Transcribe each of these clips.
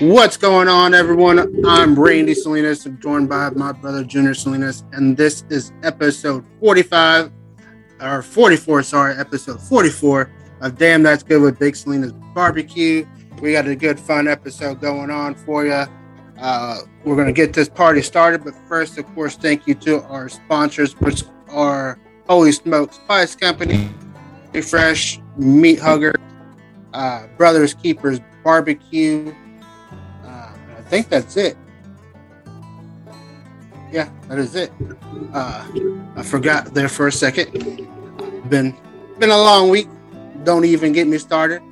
What's going on, everyone? I'm Randy Salinas, I'm joined by my brother Junior Salinas, and this is episode 45 or 44, sorry, episode 44 of Damn That's Good with Big Salinas Barbecue. We got a good, fun episode going on for you. Uh, we're going to get this party started, but first, of course, thank you to our sponsors, which are Holy Smoke Spice Company, Fresh, Meat Hugger, uh, Brothers Keepers Barbecue. I think that's it. Yeah, that is it. Uh, I forgot there for a second. Been been a long week. Don't even get me started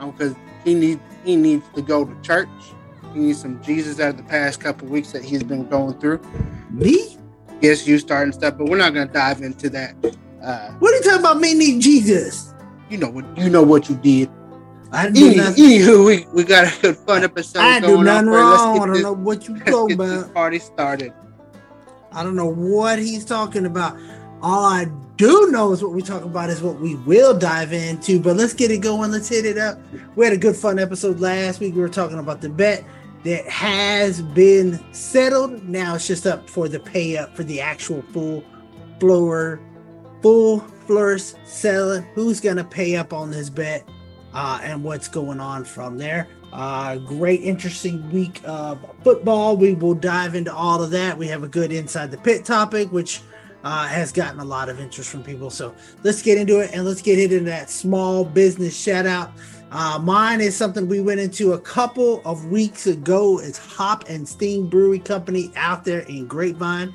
because he needs he needs to go to church. He needs some Jesus out of the past couple weeks that he's been going through. Me? Yes, you starting stuff, but we're not gonna dive into that. Uh, What are you talking about? Me need Jesus? you know what you know what you did. I didn't do Any, nothing. anywho, we, we got a good fun episode I do nothing wrong. I don't this- know what you talking about. party started. I don't know what he's talking about. All I do know is what we talk about is what we will dive into. But let's get it going. Let's hit it up. We had a good fun episode last week. We were talking about the bet that has been settled. Now it's just up for the pay up for the actual full floor, full flourish selling. Who's gonna pay up on this bet? Uh, and what's going on from there. Uh, great, interesting week of football. We will dive into all of that. We have a good inside the pit topic, which uh, has gotten a lot of interest from people. So let's get into it and let's get into that small business shout out. Uh, mine is something we went into a couple of weeks ago. It's Hop and Sting Brewery Company out there in Grapevine.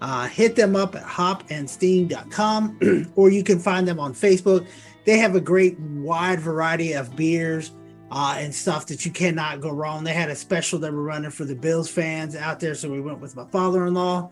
Uh, hit them up at hopandsting.com or you can find them on Facebook. They have a great wide variety of beers uh, and stuff that you cannot go wrong. They had a special that were running for the Bills fans out there, so we went with my father-in-law.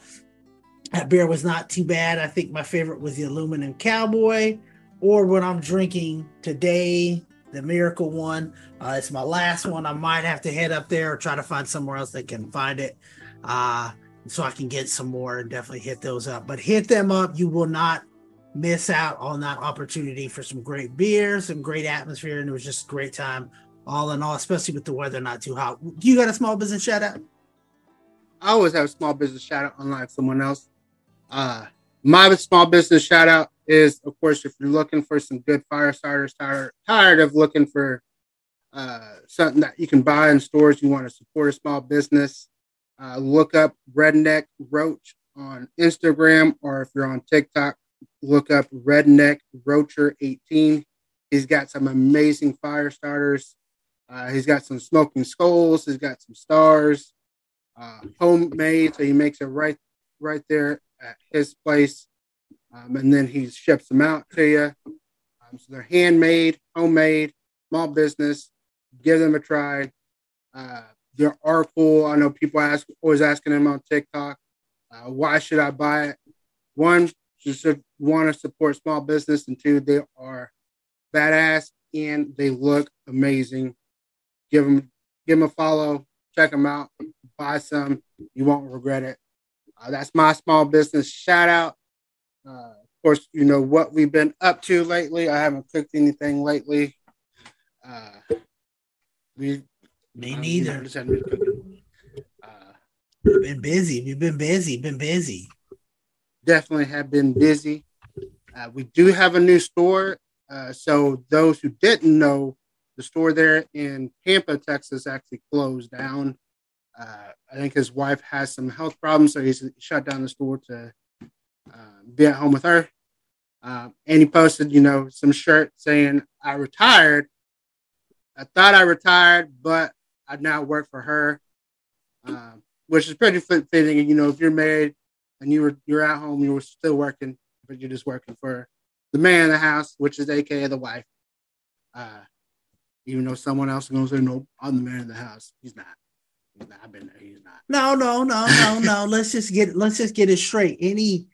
That beer was not too bad. I think my favorite was the Aluminum Cowboy, or what I'm drinking today, the Miracle one. Uh, it's my last one. I might have to head up there or try to find somewhere else that can find it, uh, so I can get some more and definitely hit those up. But hit them up. You will not miss out on that opportunity for some great beer, some great atmosphere, and it was just a great time all in all, especially with the weather not too hot. You got a small business shout out? I always have a small business shout out, unlike someone else. Uh, my small business shout out is, of course, if you're looking for some good fire starters, tired, tired of looking for uh, something that you can buy in stores, you want to support a small business, uh, look up Redneck Roach on Instagram, or if you're on TikTok, look up Redneck Roacher 18. He's got some amazing fire starters. Uh, he's got some smoking skulls. He's got some stars, uh, homemade. So he makes it right, right there at his place, um, and then he ships them out to you. Um, so they're handmade, homemade, small business. Give them a try. Uh, they are cool. I know people ask, always asking them on TikTok, uh, why should I buy it? One, just want to support small business, and two, they are badass and they look amazing give them give them a follow, check them out, buy some. You won't regret it. Uh, that's my small business shout out. Uh, of course, you know what we've been up to lately. I haven't cooked anything lately. Uh, we Me neither. just haven't been cooking. Uh, been busy. We've been busy. Been busy. Definitely have been busy. Uh, we do have a new store. Uh, so those who didn't know, the store there in Pampa, Texas, actually closed down. Uh, I think his wife has some health problems, so he's shut down the store to uh, be at home with her. Um, and he posted, you know, some shirt saying, "I retired. I thought I retired, but I now work for her," um, which is pretty fit- fitting. You know, if you're married and you were you're at home, you were still working, but you're just working for the man in the house, which is AKA the wife. Uh, even though someone else is to say, "No, I'm the man in the house." He's not. He's not. I've been there. He's not. No, no, no, no, no. let's just get let's just get it straight. Any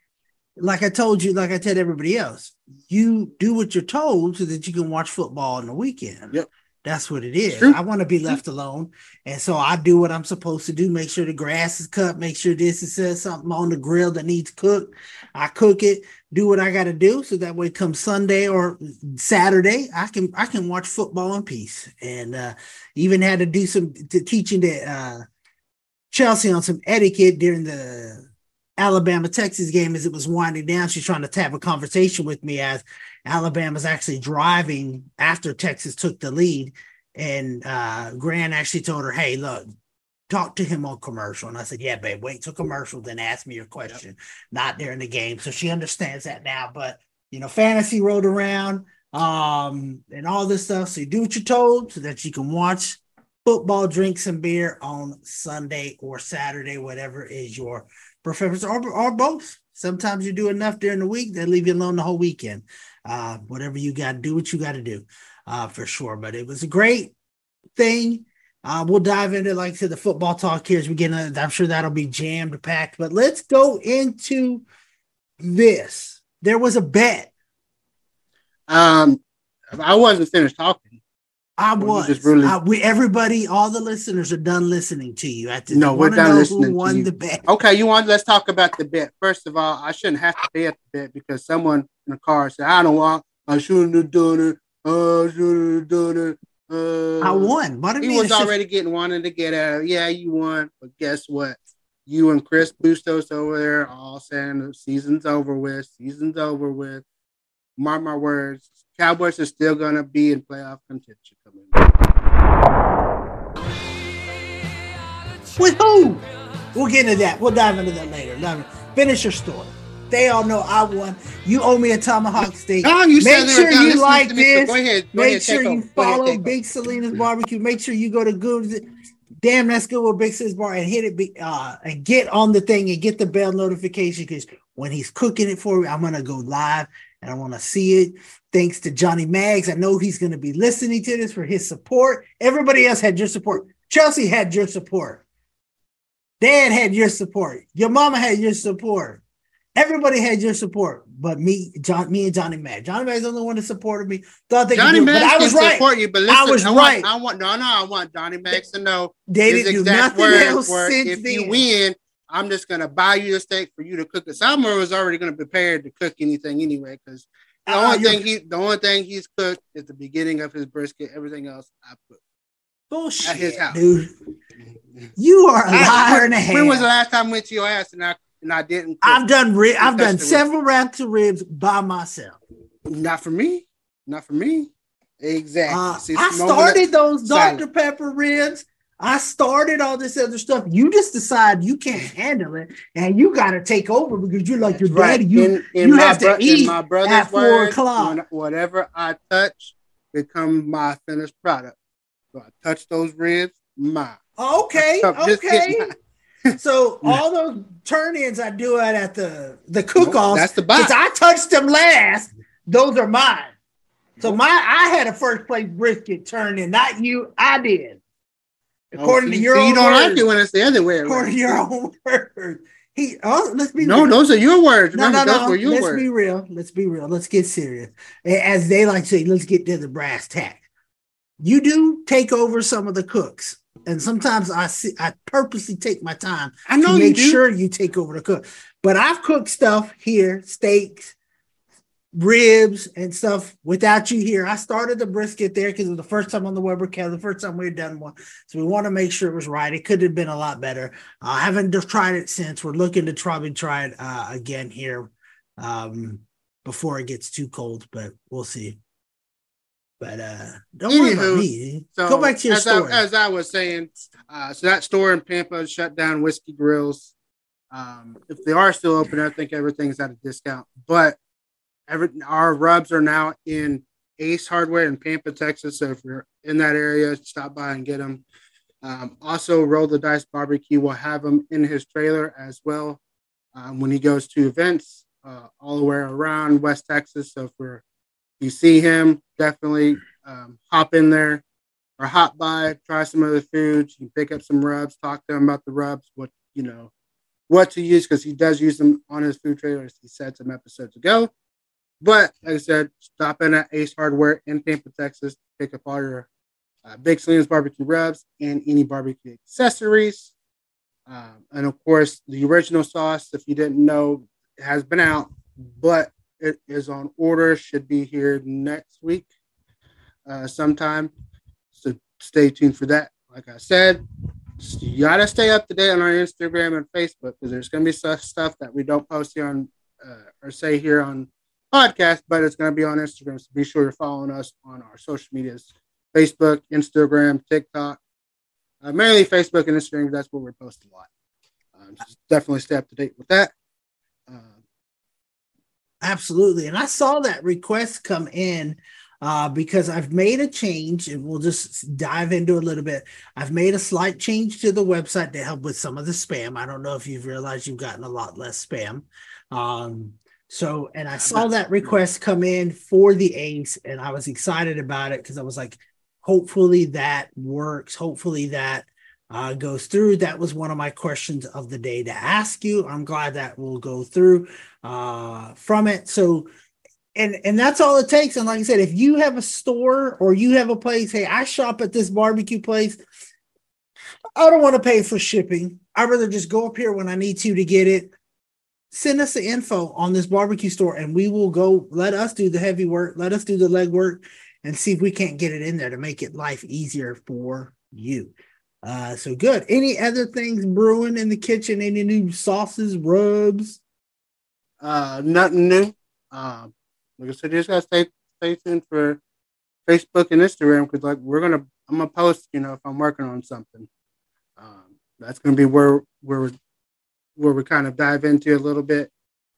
like I told you, like I told everybody else, you do what you're told so that you can watch football on the weekend. Yep. That's what it is. I want to be left alone. And so I do what I'm supposed to do. Make sure the grass is cut. Make sure this is says something on the grill that needs cooked. I cook it, do what I got to do. So that way come Sunday or Saturday, I can, I can watch football in peace. And uh, even had to do some to teaching the uh, Chelsea on some etiquette during the Alabama Texas game as it was winding down. She's trying to have a conversation with me as Alabama's actually driving after Texas took the lead. And uh, Grant actually told her, Hey, look, talk to him on commercial. And I said, Yeah, babe, wait till commercial, then ask me your question, yep. not during the game. So she understands that now. But, you know, fantasy rolled around um, and all this stuff. So you do what you're told so that you can watch football, drink some beer on Sunday or Saturday, whatever is your preference, or, or both. Sometimes you do enough during the week, they leave you alone the whole weekend. Uh, whatever you got to do, what you got to do uh, for sure. But it was a great thing. Uh, we'll dive into, like I said, the football talk here as we get into, I'm sure that'll be jammed packed. But let's go into this. There was a bet. Um, I wasn't finished talking. I was. Just really... I, we everybody, all the listeners are done listening to you. At the, no, we're done listening who won to you. the bet. Okay, you want? Let's talk about the bet. First of all, I shouldn't have to pay at the bet because someone in the car and said, "I don't want. I shouldn't have done it. I shouldn't have done it." Uh, I won. What he was already getting wanted to get out. Yeah, you won, but guess what? You and Chris Bustos over there all saying the season's over with. Season's over with. Mark my words. Cowboys are still going to be in playoff contention coming. With who? We'll get into that. We'll dive into that later. Finish your story. They all know I won. You owe me a tomahawk steak. You Make sure you like this. Go ahead. Go Make ahead, sure you follow ahead, Big Salinas Barbecue. Make sure you go to Good. Damn, that's good with Big Salinas Bar and hit it uh, and get on the thing and get the bell notification because when he's cooking it for me, I'm gonna go live and I want to see it. Thanks to Johnny Mags. I know he's going to be listening to this for his support. Everybody else had your support. Chelsea had your support. Dad had your support. Your mama had your support. Everybody had your support, but me, John, me and Johnny Mags. Johnny Mags the only one that supported me. Thought they Johnny Mags I was right. support you, but listen, I was I right. I want no, no. I want Johnny Mags to know they didn't do nothing else since if then. you win, I'm just gonna buy you the steak for you to cook it. Salmon was already gonna be prepared to cook anything anyway, because the uh, only thing he the only thing he's cooked is the beginning of his brisket. Everything else I put bullshit at his house. Dude. You are a liar and a half. When was the last time I went to your ass and I and I didn't? I've done ri- I've done several wraps of ribs by myself. Not for me. Not for me. Exactly. Uh, See, I started those Dr. Pepper ribs I started all this other stuff. You just decide you can't handle it, and you got to take over because you're like your right. daddy. You, in, in you have bro- to eat my brother's at four words, o'clock. whatever I touch become my finished product. So I touch those ribs, my okay, okay. So all those turn-ins I do it at the the cook-offs. That's the box. I touched them last. Those are mine. So my I had a first place brisket turn in, not you. I did. Oh, According oh, to your so own you don't words. like it when it's the other way. According to your own words. He oh let's be no, real. those are your words. No, Remember, no, no. let's words. be real. Let's be real. Let's get serious. As they like to say, let's get to the brass tack. You do take over some of the cooks. And sometimes I see I purposely take my time I know to make you sure you take over the cook. But I've cooked stuff here, steaks, ribs and stuff without you here. I started the brisket there because it was the first time on the Weber Kev, the first time we had done one. So we want to make sure it was right. It could have been a lot better. Uh, I haven't tried it since. We're looking to try and try it uh, again here um, before it gets too cold, but we'll see. But uh, don't Anywho, worry about me. So Go back to your as story. I, as I was saying, uh, so that store in Pampa shut down Whiskey Grills. Um, if they are still open, I think everything's at a discount. But every our rubs are now in Ace Hardware in Pampa, Texas. So if you're in that area, stop by and get them. Um, also, Roll the Dice Barbecue will have them in his trailer as well um, when he goes to events uh, all the way around West Texas. So if we're, you see him, definitely um, hop in there or hop by, try some other foods. You pick up some rubs, talk to him about the rubs, what you know, what to use because he does use them on his food trailer, as he said some episodes ago. But like I said, stop in at Ace Hardware in Pampa, Texas, pick up all your uh, Big Salinas barbecue rubs, and any barbecue accessories. Um, and of course, the original sauce, if you didn't know, has been out, but it is on order. Should be here next week, uh, sometime. So stay tuned for that. Like I said, you gotta stay up to date on our Instagram and Facebook because there's gonna be stuff that we don't post here on uh, or say here on podcast, but it's gonna be on Instagram. So be sure you're following us on our social medias: Facebook, Instagram, TikTok. Uh, mainly Facebook and Instagram. That's where we're posting a lot. Um, definitely stay up to date with that. Absolutely, and I saw that request come in uh, because I've made a change, and we'll just dive into a little bit. I've made a slight change to the website to help with some of the spam. I don't know if you've realized you've gotten a lot less spam. Um, so, and I saw that request come in for the Ace, and I was excited about it because I was like, hopefully that works. Hopefully that uh, goes through. That was one of my questions of the day to ask you. I'm glad that will go through uh, from it. So, and and that's all it takes. And like I said, if you have a store or you have a place, hey, I shop at this barbecue place. I don't want to pay for shipping. I'd rather just go up here when I need to to get it. Send us the info on this barbecue store, and we will go. Let us do the heavy work. Let us do the leg work, and see if we can't get it in there to make it life easier for you. Uh, so good. Any other things brewing in the kitchen? Any new sauces, rubs? Uh, nothing new. Um, like I said, you just gotta stay stay tuned for Facebook and Instagram because like we're gonna I'm gonna post, you know, if I'm working on something. Um, that's gonna be where where where we kind of dive into a little bit,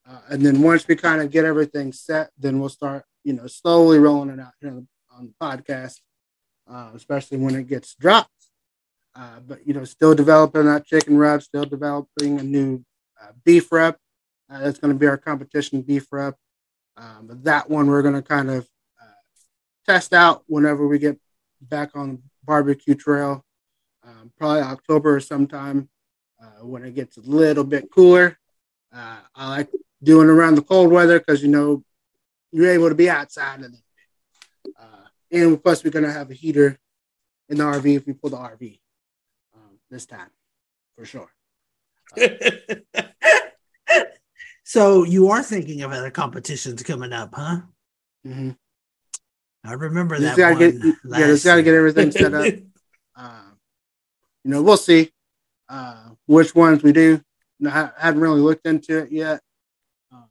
uh, and then once we kind of get everything set, then we'll start, you know, slowly rolling it out here on the, on the podcast, uh, especially when it gets dropped. Uh, but you know, still developing that chicken rub, still developing a new uh, beef rub. Uh, that's going to be our competition beef rub. Um, but that one we're going to kind of uh, test out whenever we get back on barbecue trail, um, probably October or sometime uh, when it gets a little bit cooler. Uh, I like doing around the cold weather because you know you're able to be outside a and uh, and plus we're going to have a heater in the RV if we pull the RV this time for sure. So you are thinking of other competitions coming up, huh? Mm-hmm. I remember that. One get, yeah, just got to get everything set up. uh, you know, we'll see uh, which ones we do. I haven't really looked into it yet. Uh,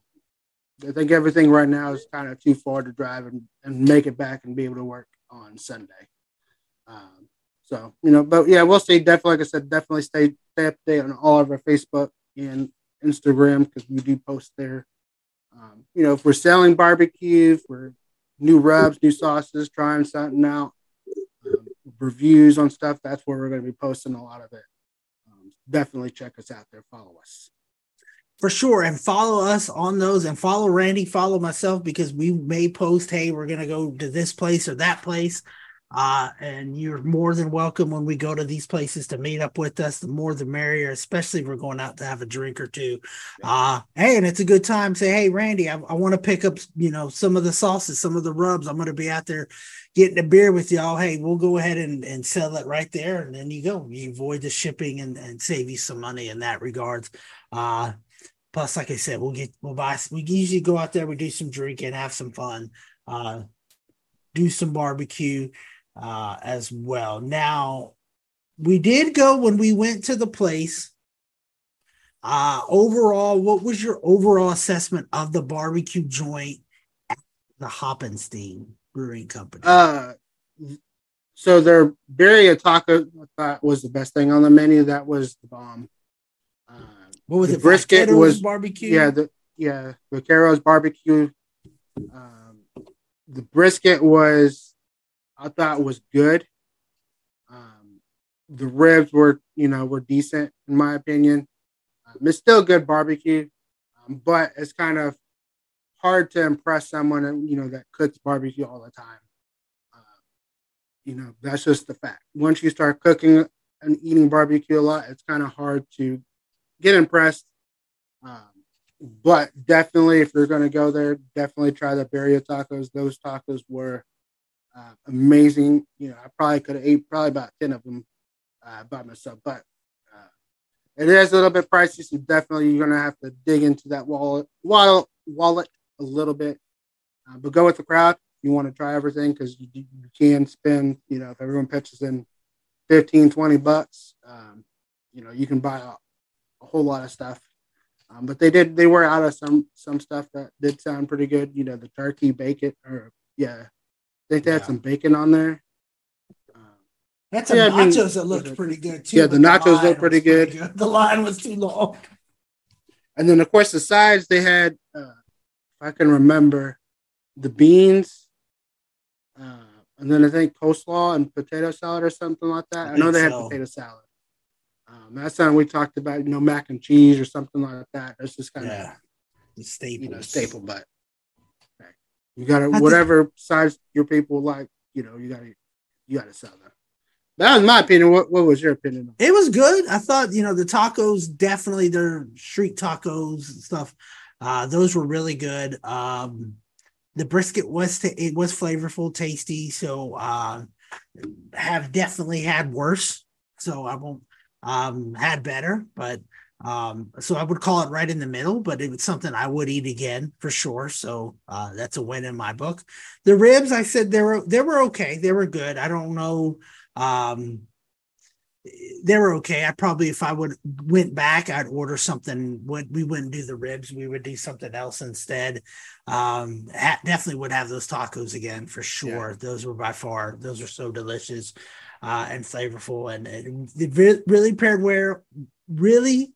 I think everything right now is kind of too far to drive and, and make it back and be able to work on Sunday. Um, so you know, but yeah, we'll see. Definitely, like I said, definitely stay stay up to date on all of our Facebook and Instagram because we do post there. Um, you know, if we're selling barbecue, for new rubs, new sauces, trying something out, um, reviews on stuff, that's where we're going to be posting a lot of it. Um, definitely check us out there. Follow us. For sure. And follow us on those and follow Randy, follow myself because we may post, hey, we're going to go to this place or that place. Uh, and you're more than welcome when we go to these places to meet up with us. The more the merrier, especially if we're going out to have a drink or two. Uh, hey, and it's a good time. Say, hey, Randy, I, I want to pick up, you know, some of the sauces, some of the rubs. I'm going to be out there getting a beer with y'all. Hey, we'll go ahead and, and sell it right there. And then you go. You avoid the shipping and, and save you some money in that regards. Uh, plus, like I said, we'll get, we'll buy, we usually go out there, we do some drinking, have some fun, uh, do some barbecue uh, as well. Now, we did go when we went to the place. Uh, overall, what was your overall assessment of the barbecue joint at the Hop and Sting Brewing Company? Uh, so their birria taco I thought was the best thing on the menu. That was the bomb. Uh, what was the it? Brisket was barbecue. Yeah, the yeah Vaqueros barbecue. Um, the brisket was I thought was good. Um, the ribs were, you know, were decent in my opinion. Um, it's still good barbecue, um, but it's kind of hard to impress someone, you know, that cooks barbecue all the time. Uh, you know, that's just the fact. Once you start cooking and eating barbecue a lot, it's kind of hard to get impressed. Um, but definitely, if you're going to go there, definitely try the birria tacos. Those tacos were Uh, amazing. You know, I probably could have ate probably about 10 of them uh, by myself, but uh, it is a little bit pricey. So definitely you're going to have to dig into that wallet, wallet, wallet a little bit. Uh, but go with the crowd. You want to try everything because you, you, can spend, you know, if everyone pitches in 15, 20 bucks, um, you know, you can buy a, a whole lot of stuff. Um, but they did, they were out of some, some stuff that did sound pretty good. You know, the turkey bacon or yeah, I think they had yeah. some bacon on there. That's a yeah, nachos I mean, that looked pretty good too. Yeah, the nachos looked pretty good. pretty good. The line was too long. And then of course the sides they had, uh, if I can remember, the beans, uh, and then I think coleslaw and potato salad or something like that. I, I know they so. had potato salad. Um, last time we talked about you know mac and cheese or something like that. That's just kind yeah. of the staple, you know, staple. But. You got to whatever think... size your people like. You know, you got to you got to sell that. That was my opinion. What, what was your opinion? It was good. I thought you know the tacos definitely their street tacos and stuff. Uh, those were really good. Um, the brisket was t- it was flavorful, tasty. So uh, have definitely had worse. So I won't um, had better, but um, so I would call it right in the middle. But it was something I would eat again for sure. So uh, that's a win in my book. The ribs, I said they were they were okay. They were good. I don't know. Um, they were okay. I probably, if I would went back, I'd order something. Would we wouldn't do the ribs? We would do something else instead. Um, ha- definitely would have those tacos again for sure. Yeah. Those were by far. Those are so delicious uh, and flavorful, and it, it really paired where really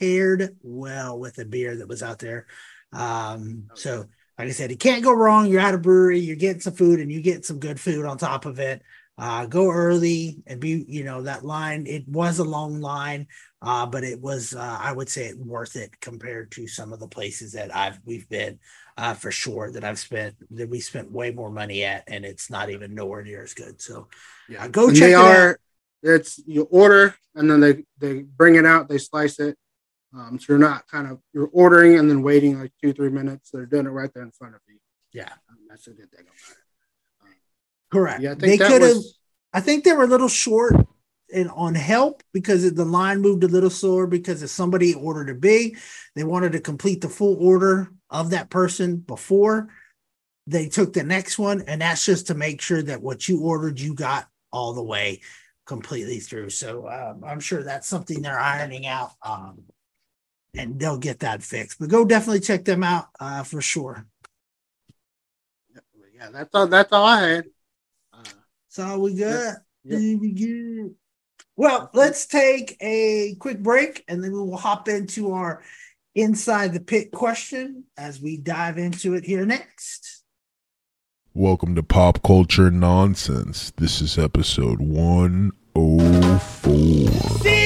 paired well with the beer that was out there. Um, so, like I said, you can't go wrong. You're at a brewery, you're getting some food, and you get some good food on top of it uh, go early and be, you know, that line. It was a long line, uh, but it was, uh, I would say, it worth it compared to some of the places that I've we've been uh, for sure that I've spent that we spent way more money at, and it's not even nowhere near as good. So, yeah, go and check they it are, out. It's you order and then they they bring it out, they slice it. Um, so you're not kind of you're ordering and then waiting like two three minutes. They're doing it right there in front of you. Yeah, um, that's a good thing about it. Correct. Yeah, they could have. I think they were a little short and on help because the line moved a little slower because if somebody ordered a big, they wanted to complete the full order of that person before they took the next one, and that's just to make sure that what you ordered you got all the way completely through. So um, I'm sure that's something they're ironing out, um, and they'll get that fixed. But go definitely check them out uh, for sure. Yeah, that's all. That's all I had. So we got. Yep. We good. Well, let's take a quick break and then we will hop into our inside the pit question as we dive into it here next. Welcome to Pop Culture Nonsense. This is episode 104. Season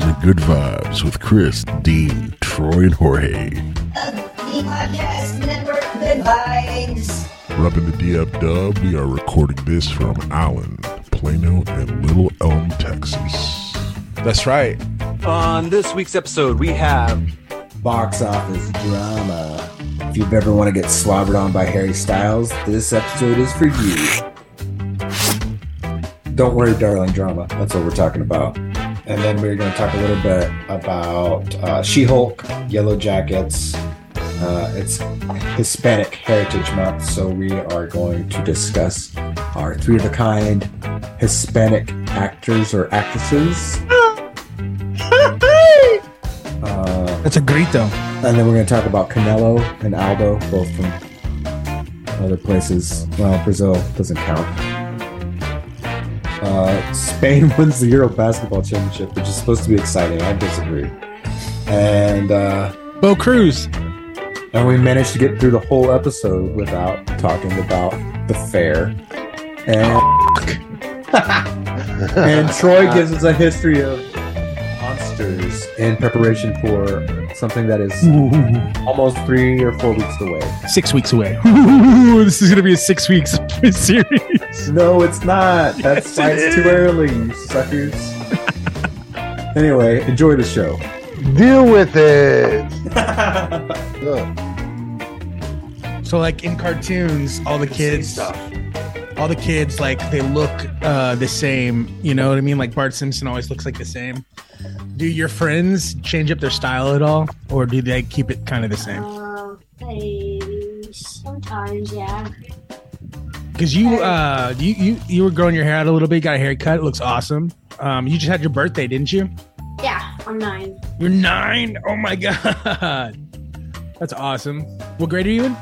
Yeah! Listen to Good Vibes with Chris, Dean, Troy, and Jorge. Podcast Network vibes. Rubbing the DF dub, we are recording this from Allen, Plano, and Little Elm, Texas. That's right. On this week's episode, we have box office drama. If you've ever want to get slobbered on by Harry Styles, this episode is for you. Don't worry, darling drama. That's what we're talking about. And then we're going to talk a little bit about uh, She Hulk, Yellow Jackets, uh, it's Hispanic Heritage Month, so we are going to discuss our three of a kind Hispanic actors or actresses. uh, That's a grito. And then we're going to talk about Canelo and Aldo, both from other places. Well, Brazil doesn't count. Uh, Spain wins the Euro Basketball Championship, which is supposed to be exciting. I disagree. And uh, Bo Cruz. And we managed to get through the whole episode without talking about the fair. And, and Troy gives us a history of monsters in preparation for something that is almost three or four weeks away. Six weeks away. this is going to be a six weeks series. No, it's not. That's yes, it's too early, you suckers. anyway, enjoy the show. Deal with it. So like in cartoons, all the kids all the kids like they look uh the same, you know what I mean? Like Bart Simpson always looks like the same. Do your friends change up their style at all or do they keep it kind of the same? Uh, sometimes, yeah. Cuz you uh you, you you were growing your hair out a little bit, got a haircut, it looks awesome. Um you just had your birthday, didn't you? Yeah, I'm nine. You're 9. Oh my god. That's awesome. What grade are you in?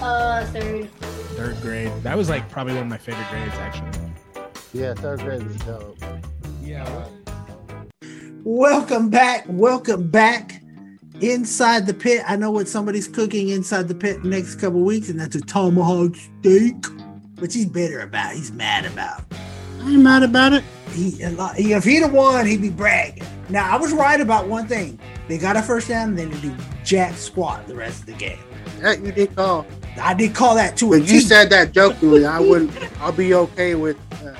Uh, third. Third grade. That was like probably one of my favorite grades, actually. Yeah, third grade is dope. Yeah. Welcome back. Welcome back. Inside the pit. I know what somebody's cooking inside the pit next couple weeks, and that's a tomahawk steak, which he's bitter about. He's mad about. I ain't mad about it. He, if he'd have won, he'd be bragging. Now, I was right about one thing. They got a first down, and then they do jack squat the rest of the game. That you did call. I did call that too. But you said that jokingly. I wouldn't. I'll be okay with. Uh,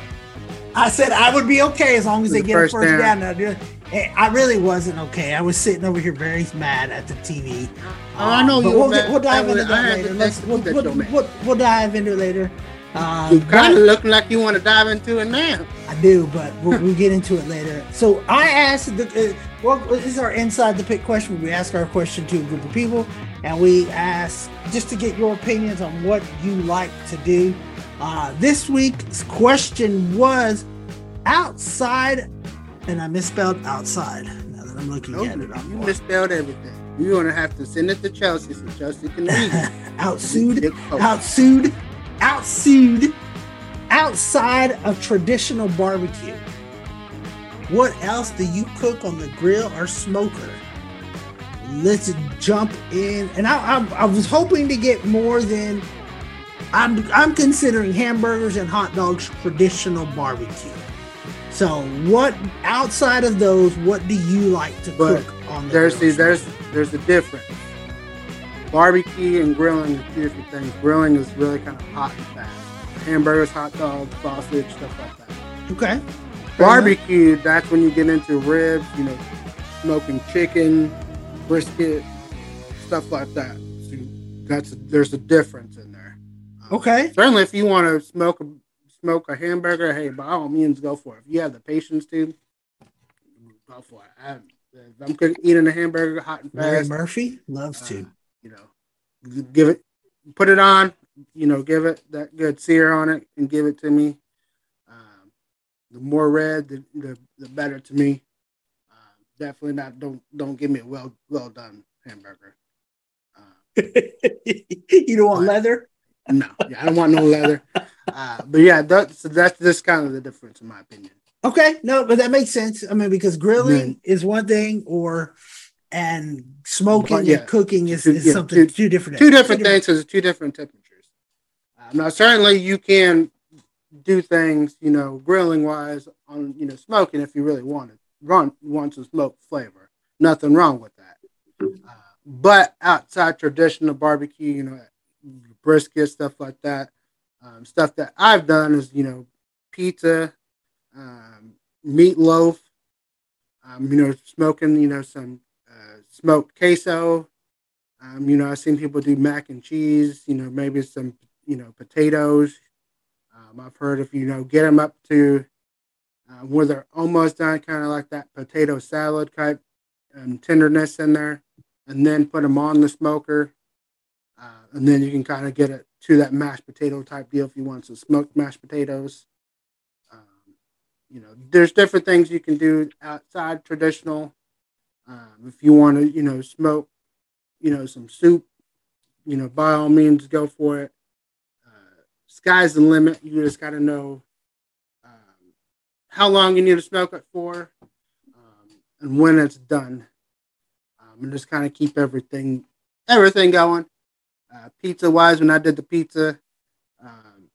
I said I would be okay as long as they get first a first down. down. I really wasn't okay. I was sitting over here very mad at the TV. Oh, I know you. We'll, we'll, dive into that later. Let's, we'll, we'll dive into it later. Uh, you kind of looking like you want to dive into it now. I do, but we'll, we'll get into it later. So I asked the uh, well, this is our inside the pit question. We ask our question to a group of people, and we ask just to get your opinions on what you like to do. Uh, this week's question was outside and I misspelled outside. Now that I'm looking at it, I'm you misspelled everything. You're gonna have to send it to Chelsea so Chelsea can read outsued, outsued, outsued, outside of traditional barbecue. What else do you cook on the grill or smoker? Let's jump in. And I, I, I was hoping to get more than I'm. I'm considering hamburgers and hot dogs traditional barbecue. So, what outside of those, what do you like to but cook on the there's see, there's there's a difference. Barbecue and grilling is two different things. Grilling is really kind of hot and fast. Hamburgers, hot dogs, sausage, stuff like that. Okay. Barbecue, that's when you get into ribs, you know, smoking chicken, brisket, stuff like that. So that's there's a difference in there. Okay. Certainly, if you want to smoke a smoke a hamburger, hey, by all means, go for it. If you have the patience to, go for it. I, if I'm eating a hamburger hot and fast, Mary Murphy loves uh, to. You give it, put it on. You know, give it that good sear on it, and give it to me. Um, the more red, the, the, the better to me. Uh, definitely not. Don't don't give me a well well done hamburger. Uh, you don't want leather. No, yeah, I don't want no leather. Uh, but yeah, that's that's just kind of the difference in my opinion. Okay, no, but that makes sense. I mean, because grilling is one thing, or and smoking yeah. and cooking is, is yeah, something two, two different two different things because two different temperatures. Um, now, certainly you can do things, you know, grilling wise on you know smoking if you really want it, run want some smoke flavor. Nothing wrong with that. Uh, but outside traditional barbecue, you know, brisket stuff like that, um, stuff that I've done is, you know, pizza, um, meatloaf, um, you know, smoking, you know, some smoked queso. Um, you know, I've seen people do mac and cheese, you know, maybe some, you know, potatoes. Um, I've heard if, you know, get them up to uh, where they're almost done, kind of like that potato salad type um, tenderness in there, and then put them on the smoker. Uh, and then you can kind of get it to that mashed potato type deal if you want some smoked mashed potatoes. Um, you know, there's different things you can do outside traditional. Um, if you want to, you know, smoke, you know, some soup, you know, by all means, go for it. Uh, sky's the limit. You just got to know um, how long you need to smoke it for um, and when it's done. Um, and just kind of keep everything everything going. Uh, pizza wise, when I did the pizza, um,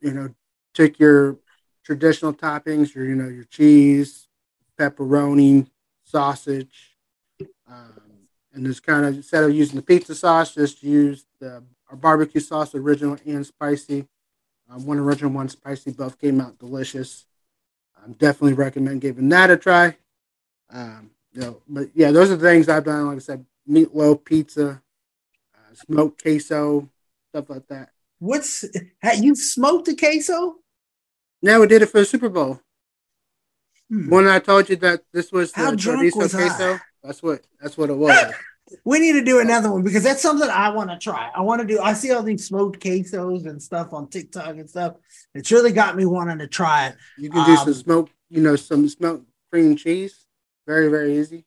you know, took your traditional toppings, your you know your cheese, pepperoni, sausage, um, and just kind of instead of using the pizza sauce, just use the our barbecue sauce, original and spicy. Um, one original, one spicy. Both came out delicious. I definitely recommend giving that a try. Um, you know, but yeah, those are the things I've done. Like I said, meatloaf, pizza, smoked queso, stuff like that. What's have you smoked a queso? Yeah, we did it for the Super Bowl. Hmm. When I told you that this was the How drunk was I? That's what that's what it was. We need to do another one because that's something I want to try. I want to do. I see all these smoked quesos and stuff on TikTok and stuff. It's really got me wanting to try it. You can do Um, some smoked, you know, some smoked cream cheese. Very very easy.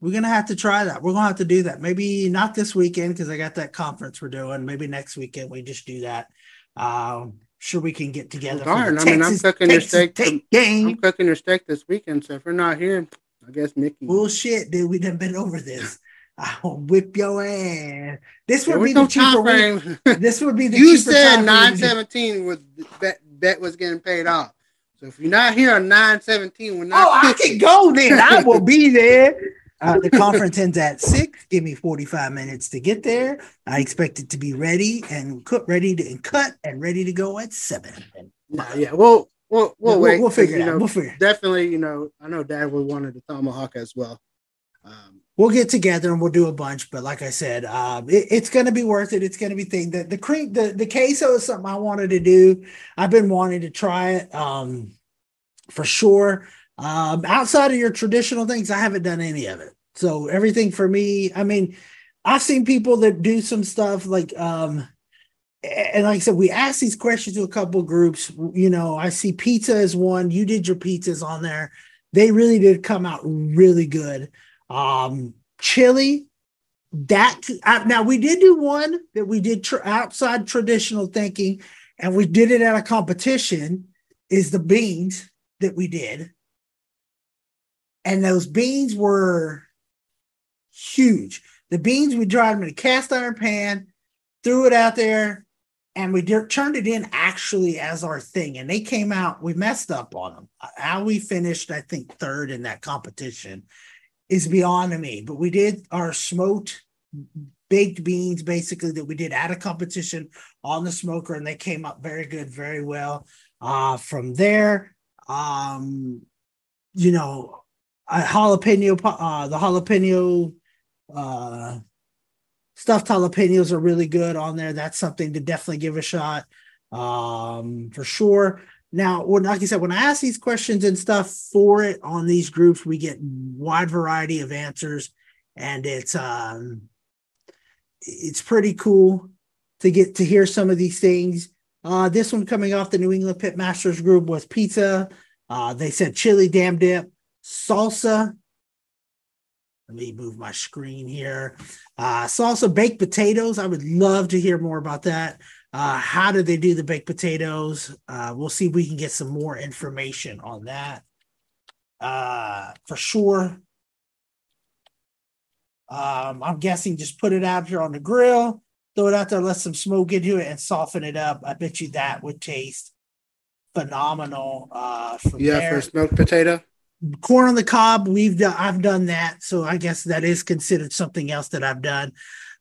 We're gonna have to try that. We're gonna have to do that. Maybe not this weekend because I got that conference we're doing. Maybe next weekend we just do that. Um, sure we can get together. the Darn, I mean, I'm Texas- cooking your Texas steak. Tech I'm cooking your steak this weekend, so if you're not here, I guess Mickey. Bullshit, dude. We done been over this. I'll whip your ass. This would was be the cheaper time way. frame. This would be the you said nine you to do- seventeen was bet bet was getting paid off. So if you're not here on nine seventeen, we're not. Oh, I can go then. I will be there. Uh, the conference ends at six. Give me 45 minutes to get there. I expect it to be ready and cook, ready to and cut and ready to go at seven. No, yeah, we'll we'll we'll We'll- we'll figure it you out. know, We'll figure. Definitely, you know, I know Dad would wanted the tomahawk as well. Um, We'll get together and we'll do a bunch. But like I said, um, it- it's going to be worth it. It's going to be thing. The the cream the the queso is something I wanted to do. I've been wanting to try it um, for sure. Um, outside of your traditional things, I haven't done any of it. So everything for me, I mean, I've seen people that do some stuff like um and like I said, we asked these questions to a couple groups. You know, I see pizza as one. You did your pizzas on there. They really did come out really good. Um, chili, that now we did do one that we did tr- outside traditional thinking, and we did it at a competition. Is the beans that we did, and those beans were huge. The beans we dried them in a cast iron pan, threw it out there, and we turned it in actually as our thing. And they came out. We messed up on them. How we finished, I think, third in that competition is beyond me. But we did our smoked baked beans basically that we did at a competition on the smoker, and they came up very good, very well. Uh, from there, um, you know, jalapeno, uh, the jalapeno, uh, stuffed jalapenos are really good on there. That's something to definitely give a shot, um, for sure. Now, when like I said, when I ask these questions and stuff for it on these groups, we get wide variety of answers, and it's um, it's pretty cool to get to hear some of these things. Uh, this one coming off the New England Pit Masters group was pizza. Uh, they said chili damn dip, salsa. Let me move my screen here. Uh, salsa baked potatoes. I would love to hear more about that. Uh, how do they do the baked potatoes? Uh, we'll see if we can get some more information on that. Uh, for sure. Um, I'm guessing just put it out here on the grill, throw it out there, let some smoke into it, and soften it up. I bet you that would taste phenomenal. Uh, from yeah, there for a smoked potato. Corn on the cob we've done i've done that so i guess that is considered something else that i've done.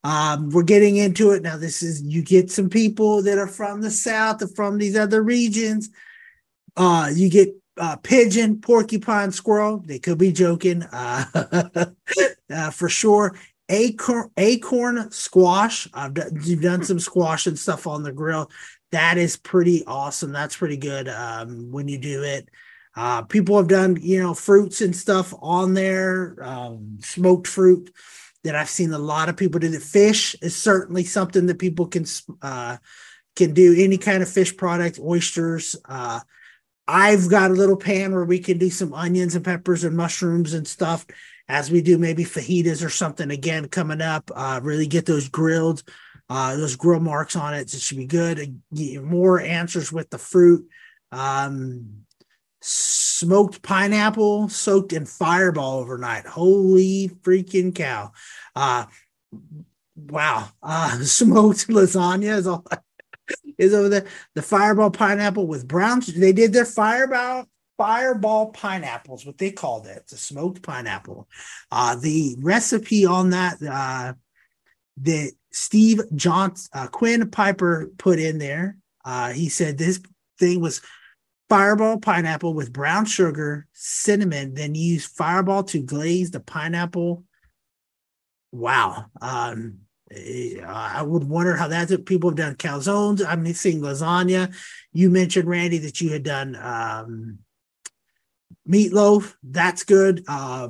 Um, we're getting into it. Now this is you get some people that are from the south or from these other regions. Uh, you get uh, pigeon porcupine squirrel. They could be joking uh, uh, for sure. Acorn acorn squash. I've done you've done some squash and stuff on the grill. That is pretty awesome. That's pretty good um, when you do it uh, people have done, you know, fruits and stuff on there, um, smoked fruit that I've seen a lot of people do. The fish is certainly something that people can uh, can do. Any kind of fish product, oysters. Uh, I've got a little pan where we can do some onions and peppers and mushrooms and stuff as we do maybe fajitas or something again coming up. Uh, really get those grilled, uh, those grill marks on it. It should be good. More answers with the fruit. Um, smoked pineapple soaked in fireball overnight. Holy freaking cow. Uh wow. Uh smoked lasagna is all is over there. The fireball pineapple with brown they did their fireball fireball pineapples, what they called it. It's a smoked pineapple. Uh the recipe on that uh that Steve Johnson uh, Quinn Piper put in there. Uh he said this thing was fireball pineapple with brown sugar, cinnamon, then use fireball to glaze the pineapple. Wow. Um, Eh, I would wonder how that's it. people have done calzones. I'm seeing lasagna. You mentioned Randy that you had done um, meatloaf. That's good. Uh,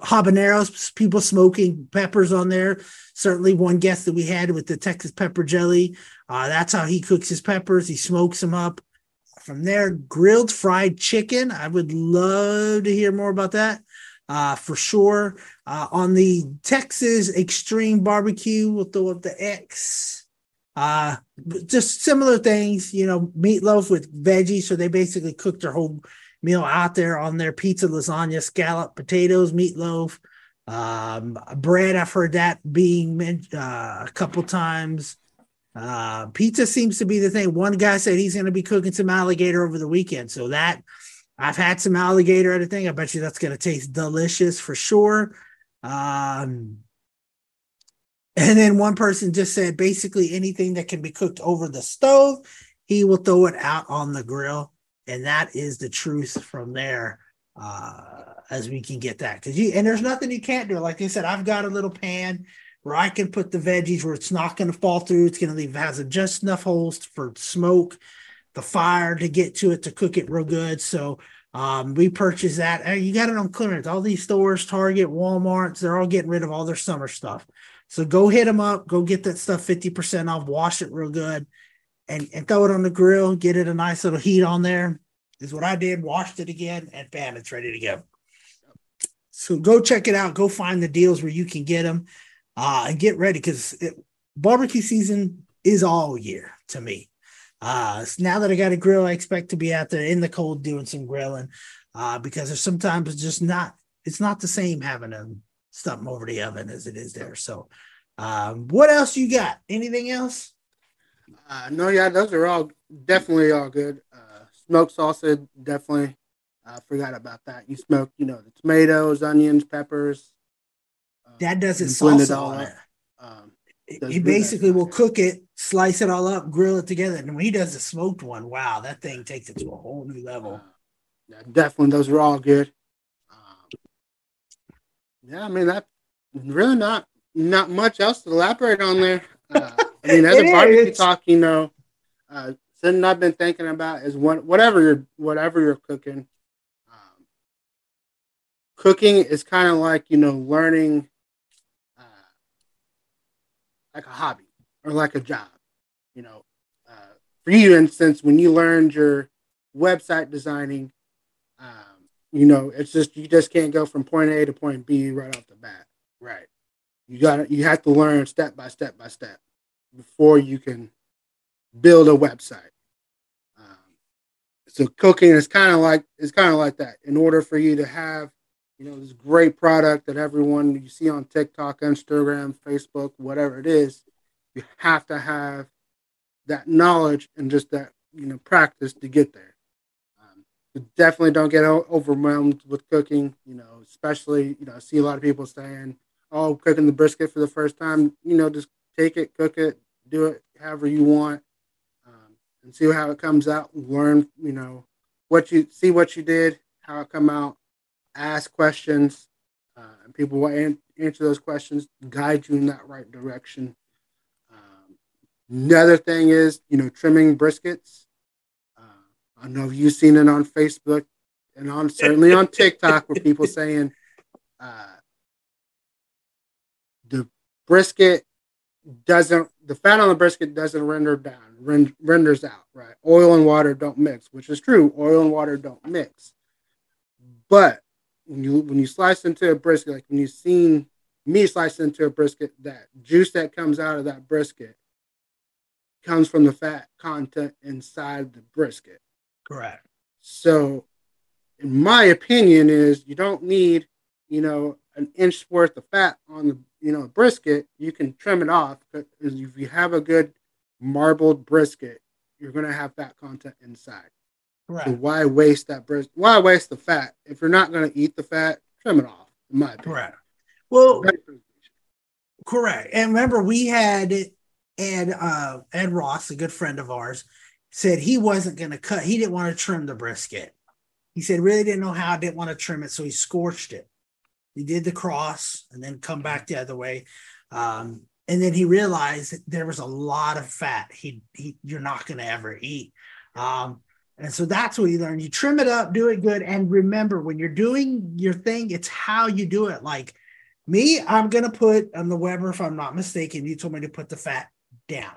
habaneros, people smoking peppers on there. Certainly, one guest that we had with the Texas pepper jelly. Uh, that's how he cooks his peppers. He smokes them up. From there, grilled fried chicken. I would love to hear more about that uh, for sure. Uh, on the Texas Extreme Barbecue, we'll throw up the X. Uh, just similar things, you know, meatloaf with veggies. So they basically cook their whole meal out there on their pizza, lasagna, scallop, potatoes, meatloaf, um, bread. I've heard that being mentioned uh, a couple times. Uh, pizza seems to be the thing. One guy said he's going to be cooking some alligator over the weekend. So that I've had some alligator at a thing. I bet you that's going to taste delicious for sure. Um, and then one person just said basically anything that can be cooked over the stove, he will throw it out on the grill. And that is the truth from there uh, as we can get that. Because you, and there's nothing you can't do. Like I said, I've got a little pan where I can put the veggies where it's not going to fall through. It's going to leave, has just enough holes for smoke the fire to get to it to cook it real good. So um, we purchased that. You got it on clearance. All these stores, Target, Walmart's, they're all getting rid of all their summer stuff. So go hit them up. Go get that stuff 50% off. Wash it real good and, and throw it on the grill. Get it a nice little heat on there. Is what I did. Washed it again and bam, it's ready to go. So go check it out. Go find the deals where you can get them uh, and get ready because barbecue season is all year to me. Uh, now that I got a grill, I expect to be out there in the cold doing some grilling uh, because there's sometimes it's just not, it's not the same having a something over the oven as it is there. So, um, what else you got? Anything else? Uh, no, yeah, those are all definitely all good. Uh, smoked salsa, definitely. I forgot about that. You smoke, you know, the tomatoes, onions, peppers. That does it salsa on it. Um, he basically will cook it, slice it all up, grill it together. And when he does the smoked one, wow, that thing takes it to a whole new level. Yeah, definitely, those are all good. Um, yeah, I mean that really not not much else to elaborate on there. Uh, I mean, as a barbecue talk, you know, uh, something I've been thinking about is what whatever you're whatever you're cooking. Um, cooking is kind of like you know learning like a hobby or like a job. You know, uh, for you, instance, when you learned your website designing, um, you know, it's just you just can't go from point A to point B right off the bat. Right. You got you have to learn step by step by step before you can build a website. Um, so cooking is kind of like it's kind of like that. In order for you to have you know, this great product that everyone you see on TikTok, Instagram, Facebook, whatever it is, you have to have that knowledge and just that, you know, practice to get there. Um, definitely don't get overwhelmed with cooking, you know, especially, you know, I see a lot of people saying, oh, cooking the brisket for the first time, you know, just take it, cook it, do it however you want, um, and see how it comes out. Learn, you know, what you see, what you did, how it come out, ask questions, uh, and people will an- answer those questions, guide you in that right direction. Um, another thing is, you know, trimming briskets. Uh, I know you've seen it on Facebook and on certainly on TikTok where people saying uh, the brisket doesn't the fat on the brisket doesn't render down renders out right oil and water don't mix which is true oil and water don't mix but when you when you slice into a brisket, like when you've seen me slice into a brisket, that juice that comes out of that brisket comes from the fat content inside the brisket. Correct. So, in my opinion, is you don't need you know an inch worth of fat on the you know brisket. You can trim it off because if you have a good marbled brisket, you're going to have fat content inside. Right. So why waste that breast? Why waste the fat? If you're not going to eat the fat, trim it off. In my opinion. Correct. Well, correct. And remember, we had Ed uh, Ed Ross, a good friend of ours, said he wasn't going to cut. He didn't want to trim the brisket. He said really didn't know how. I didn't want to trim it, so he scorched it. He did the cross and then come back the other way. Um, and then he realized that there was a lot of fat he, he you're not going to ever eat um, and so that's what you learn you trim it up do it good and remember when you're doing your thing it's how you do it like me i'm going to put on the weber if i'm not mistaken you told me to put the fat down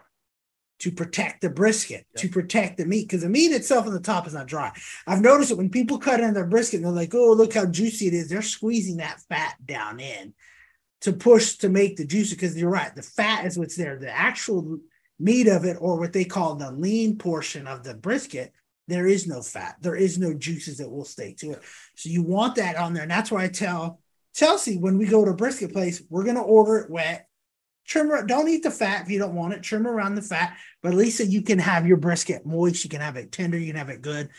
to protect the brisket, to protect the meat, because the meat itself on the top is not dry. I've noticed that when people cut in their brisket, they're like, "Oh, look how juicy it is." They're squeezing that fat down in to push to make the juicy. Because you're right, the fat is what's there. The actual meat of it, or what they call the lean portion of the brisket, there is no fat. There is no juices that will stay to it. So you want that on there, and that's why I tell Chelsea when we go to a brisket place, we're gonna order it wet. Trim don't eat the fat if you don't want it. Trim around the fat. But at least you can have your brisket moist. You can have it tender. You can have it good.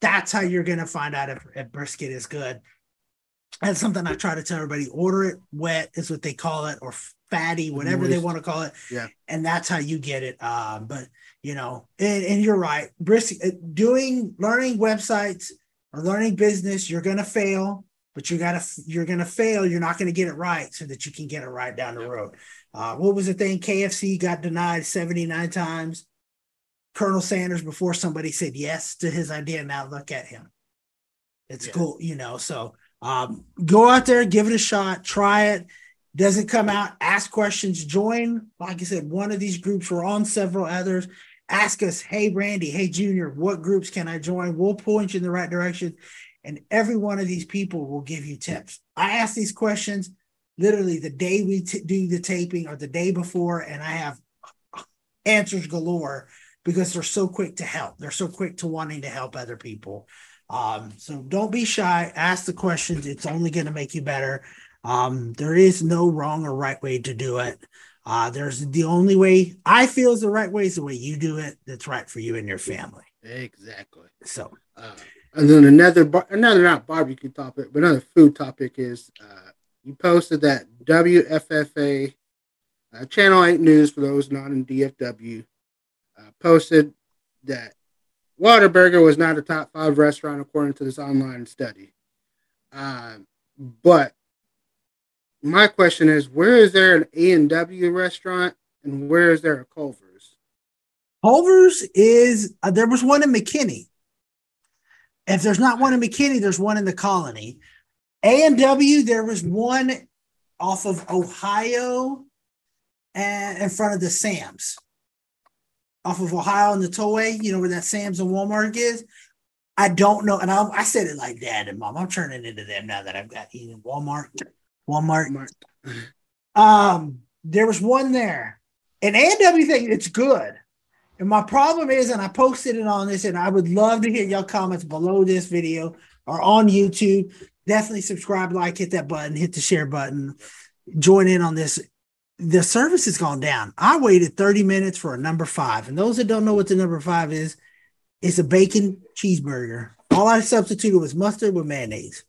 That's how you're going to find out if, if brisket is good. That's something i try to tell everybody. Order it wet is what they call it or fatty whatever they want to call it yeah and that's how you get it um, but you know and, and you're right brisket uh, doing learning websites or learning business you're going to fail but you gotta you're gonna fail you're not gonna get it right so that you can get it right down the road uh, what was the thing? KFC got denied 79 times. Colonel Sanders before somebody said yes to his idea. Now look at him. It's yeah. cool, you know. So um, go out there, give it a shot, try it. Doesn't come out, ask questions, join. Like I said, one of these groups. We're on several others. Ask us, hey Randy, hey Junior, what groups can I join? We'll point you in the right direction. And every one of these people will give you tips. I ask these questions literally the day we t- do the taping or the day before, and I have answers galore because they're so quick to help. They're so quick to wanting to help other people. Um, so don't be shy. Ask the questions. It's only going to make you better. Um, there is no wrong or right way to do it. Uh, there's the only way I feel is the right way is the way you do it. That's right for you and your family. Exactly. So, uh, and then another bar- another not barbecue topic, but another food topic is uh, you posted that WFAA, uh, Channel 8 News, for those not in DFW, uh, posted that Whataburger was not a top five restaurant according to this online study. Uh, but my question is, where is there an A and W restaurant, and where is there a Culver's? Culver's is uh, there was one in McKinney. If there's not one in McKinney, there's one in the Colony. A and W, there was one off of Ohio and in front of the Sam's. Off of Ohio and the tollway, you know where that Sam's and Walmart is. I don't know, and I, I said it like dad and mom. I'm turning into them now that I've got eating Walmart. Walmart. Walmart. um, there was one there, and A and W thing. It's good. And my problem is, and I posted it on this, and I would love to hear your comments below this video or on YouTube definitely subscribe, like, hit that button, hit the share button, join in on this. The service has gone down. I waited 30 minutes for a number five. And those that don't know what the number five is, it's a bacon cheeseburger. All I substituted was mustard with mayonnaise.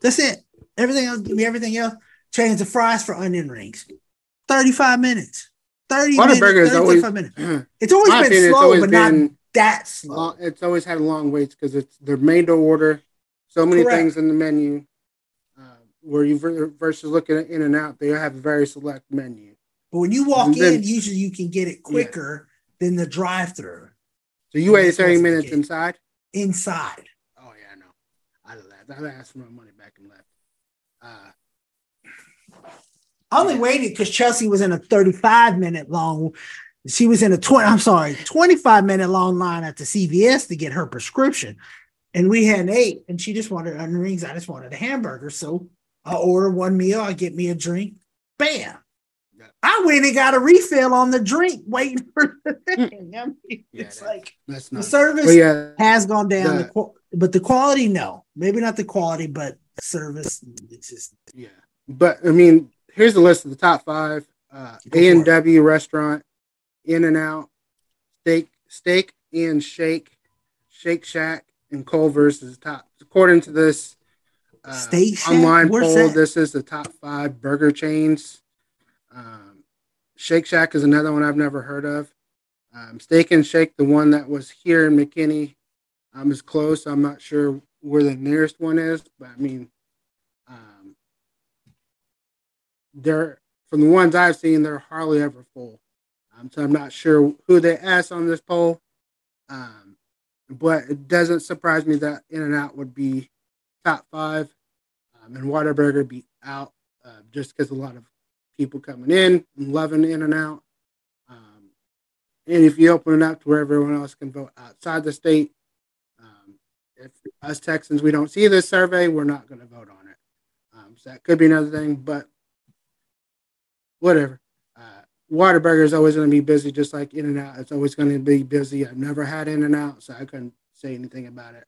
That's it. Everything else, give me everything else. Change the fries for onion rings. 35 minutes. 30 minutes, 30, always, minutes. It's always been opinion, slow, always but been not that slow. Long, it's always had long waits because it's they're made to order so many Correct. things in the menu. Uh, where you versus looking at in and out, they have a very select menu. But when you walk then, in, usually you can get it quicker yeah. than the drive-through. So you waited thirty minutes inside. Inside. Oh yeah, I know. I laughed. I asked for my money back and left. Uh, I only waited because Chelsea was in a thirty-five minute long. She was in a twenty. I'm sorry, twenty-five minute long line at the CVS to get her prescription and we had an eight, and she just wanted onion rings. I just wanted a hamburger. So I order one meal, I get me a drink, bam. Yeah. I went and got a refill on the drink, waiting for the thing. I mean, yeah, it's like that's not, the service yeah, has gone down, the, the, but the quality, no, maybe not the quality, but the service. It's just yeah. But I mean, here's the list of the top five: uh, A and W restaurant, In and Out, Steak, Steak and Shake, Shake Shack, and Culver's is top. According to this uh, online poll, that? this is the top five burger chains. Um, Shake Shack is another one I've never heard of. Um, Steak and Shake, the one that was here in McKinney, um, is close. I'm not sure where the nearest one is, but I mean, um, they're from the ones I've seen, they're hardly ever full. Um, so I'm not sure who they asked on this poll. Um, but it doesn't surprise me that In and Out would be top five um, and Whataburger be out uh, just because a lot of people coming in and loving In and Out. Um, and if you open it up to where everyone else can vote outside the state, us Texans we don't see this survey, we're not going to vote on it. Um, so that could be another thing, but whatever. Uh, Whataburger is always going to be busy, just like In and Out. It's always going to be busy. I've never had In and Out, so I couldn't say anything about it.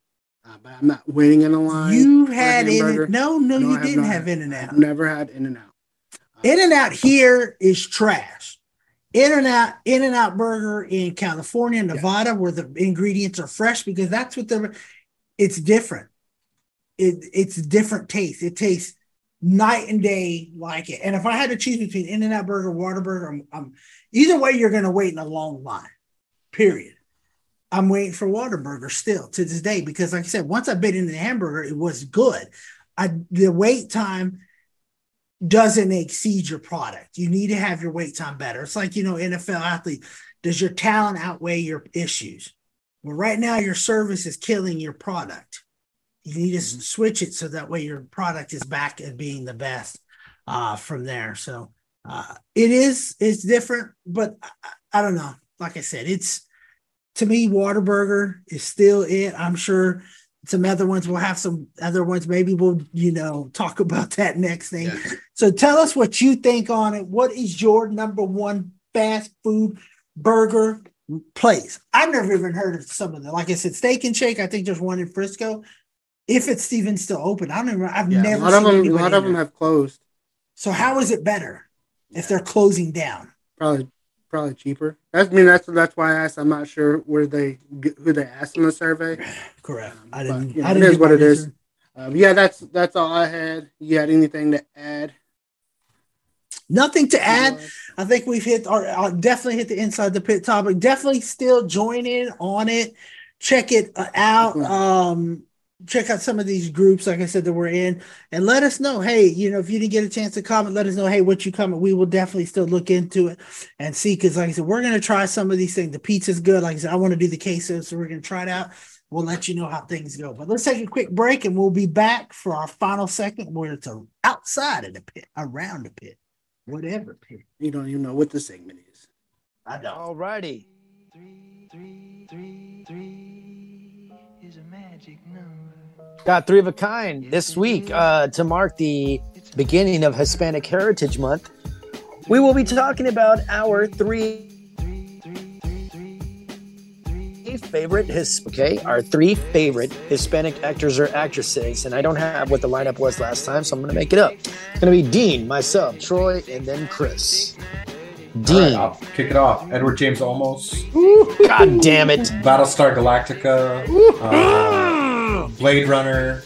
Uh, but I'm not waiting in the line. You had in hamburger. no, no, No, you didn't have In and Out. never had In and Out. In and Out here is trash. In and Out, In and Out Burger in California, Nevada, where the ingredients are fresh because that's what they're. It's different. It it's different taste. It tastes night and day like it. And if I had to choose between In and Out Burger, Whataburger, I'm, I'm either way you're going to wait in a long line. Period. I'm waiting for Whataburger still to this day because, like I said, once I bit into the hamburger, it was good. I the wait time doesn't exceed your product. You need to have your wait time better. It's like, you know, NFL athlete, does your talent outweigh your issues? Well, right now your service is killing your product. You need to s- switch it so that way your product is back at being the best uh, from there. So uh, it is, it's different, but I, I don't know. Like I said, it's to me, Whataburger is still it. I'm sure some other ones will have some other ones. Maybe we'll, you know, talk about that next thing. Yeah. So tell us what you think on it. What is your number one fast food burger place? I've never even heard of some of them. Like I said, Steak and Shake. I think there's one in Frisco. If it's even still open, I don't even. I've Yeah, never a lot of seen them. A lot of them have closed. So how is it better if they're closing down? Probably, probably cheaper. That's, I mean, that's that's why I asked. I'm not sure where they who they asked in the survey. Correct. I didn't. you know, I didn't is do what my it is. research. Um, yeah, that's that's all I had. You had anything to add? Nothing to add. I think we've hit our uh, definitely hit the inside the pit topic. Definitely still join in on it. Check it uh, out. Um, check out some of these groups, like I said, that we're in, and let us know. Hey, you know, if you didn't get a chance to comment, let us know. Hey, what you comment? We will definitely still look into it and see. Because, like I said, we're gonna try some of these things. The pizza's good. Like I said, I want to do the queso, so we're gonna try it out. We'll let you know how things go. But let's take a quick break, and we'll be back for our final second. where it's outside of the pit, around the pit, whatever. You don't even know what the segment is. I don't. Alrighty. Got three of a kind this week uh, to mark the beginning of Hispanic Heritage Month. We will be talking about our three favorite his okay our three favorite Hispanic actors or actresses, and I don't have what the lineup was last time, so I'm gonna make it up. It's gonna be Dean, myself, Troy, and then Chris. All right, Dean, I'll kick it off. Edward James Olmos, God damn it! Battlestar Galactica, uh, Blade Runner.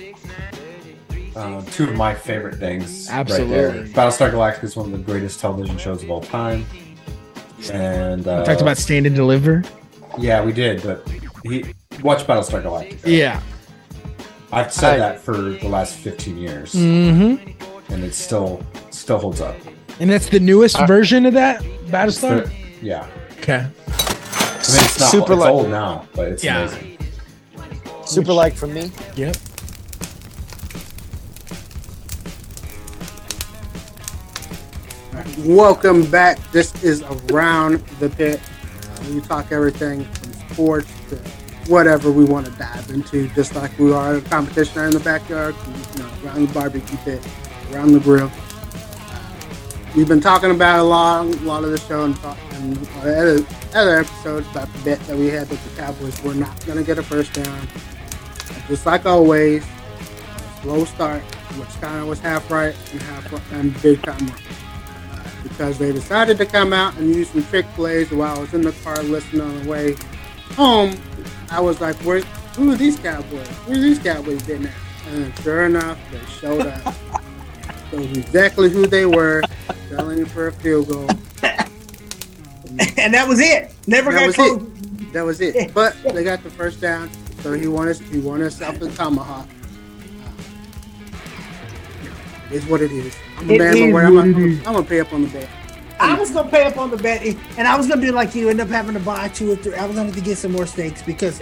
Uh, two of my favorite things. Right there. Absolutely. Battlestar Galactica is one of the greatest television shows of all time. And uh, We talked about Stand and Deliver. Yeah, we did, but he watch Battlestar Galactica. Yeah. I've said I- that for the last 15 years, Mm-hmm. and it still still holds up. And that's the newest Uh, version of that Battlestar. the- yeah, Okay. I mean it's not Super it's light. old now, but it's Yeah. amazing. Super like from me. Yep. Welcome back. This is around the pit. Uh, we talk everything from sports to whatever we want to dive into, just like we are a competition in the backyard, you know, around the barbecue pit, around the grill. Uh, we've been talking about a lot, a lot of the show and, talk, and other, other episodes about the bet that we had that the Cowboys were not going to get a first down. Just like always, slow start, which kind of was half right and half and big time wrong because they decided to come out and use some trick plays while I was in the car listening on the way home. I was like, Where, who are these Cowboys? Where are these Cowboys been at? And sure enough, they showed up. so exactly who they were, selling for a field goal. and that was it. Never That got close. it. That was it. But they got the first down, so he won us. He won himself the tomahawk. Uh, it is what it is. I'm a It man, is I'm, what it I'm, is. I'm gonna pay up on the bet. I was gonna pay up on the bet, and I was gonna do like you, end up having to buy two or three. I was gonna have to get some more steaks because,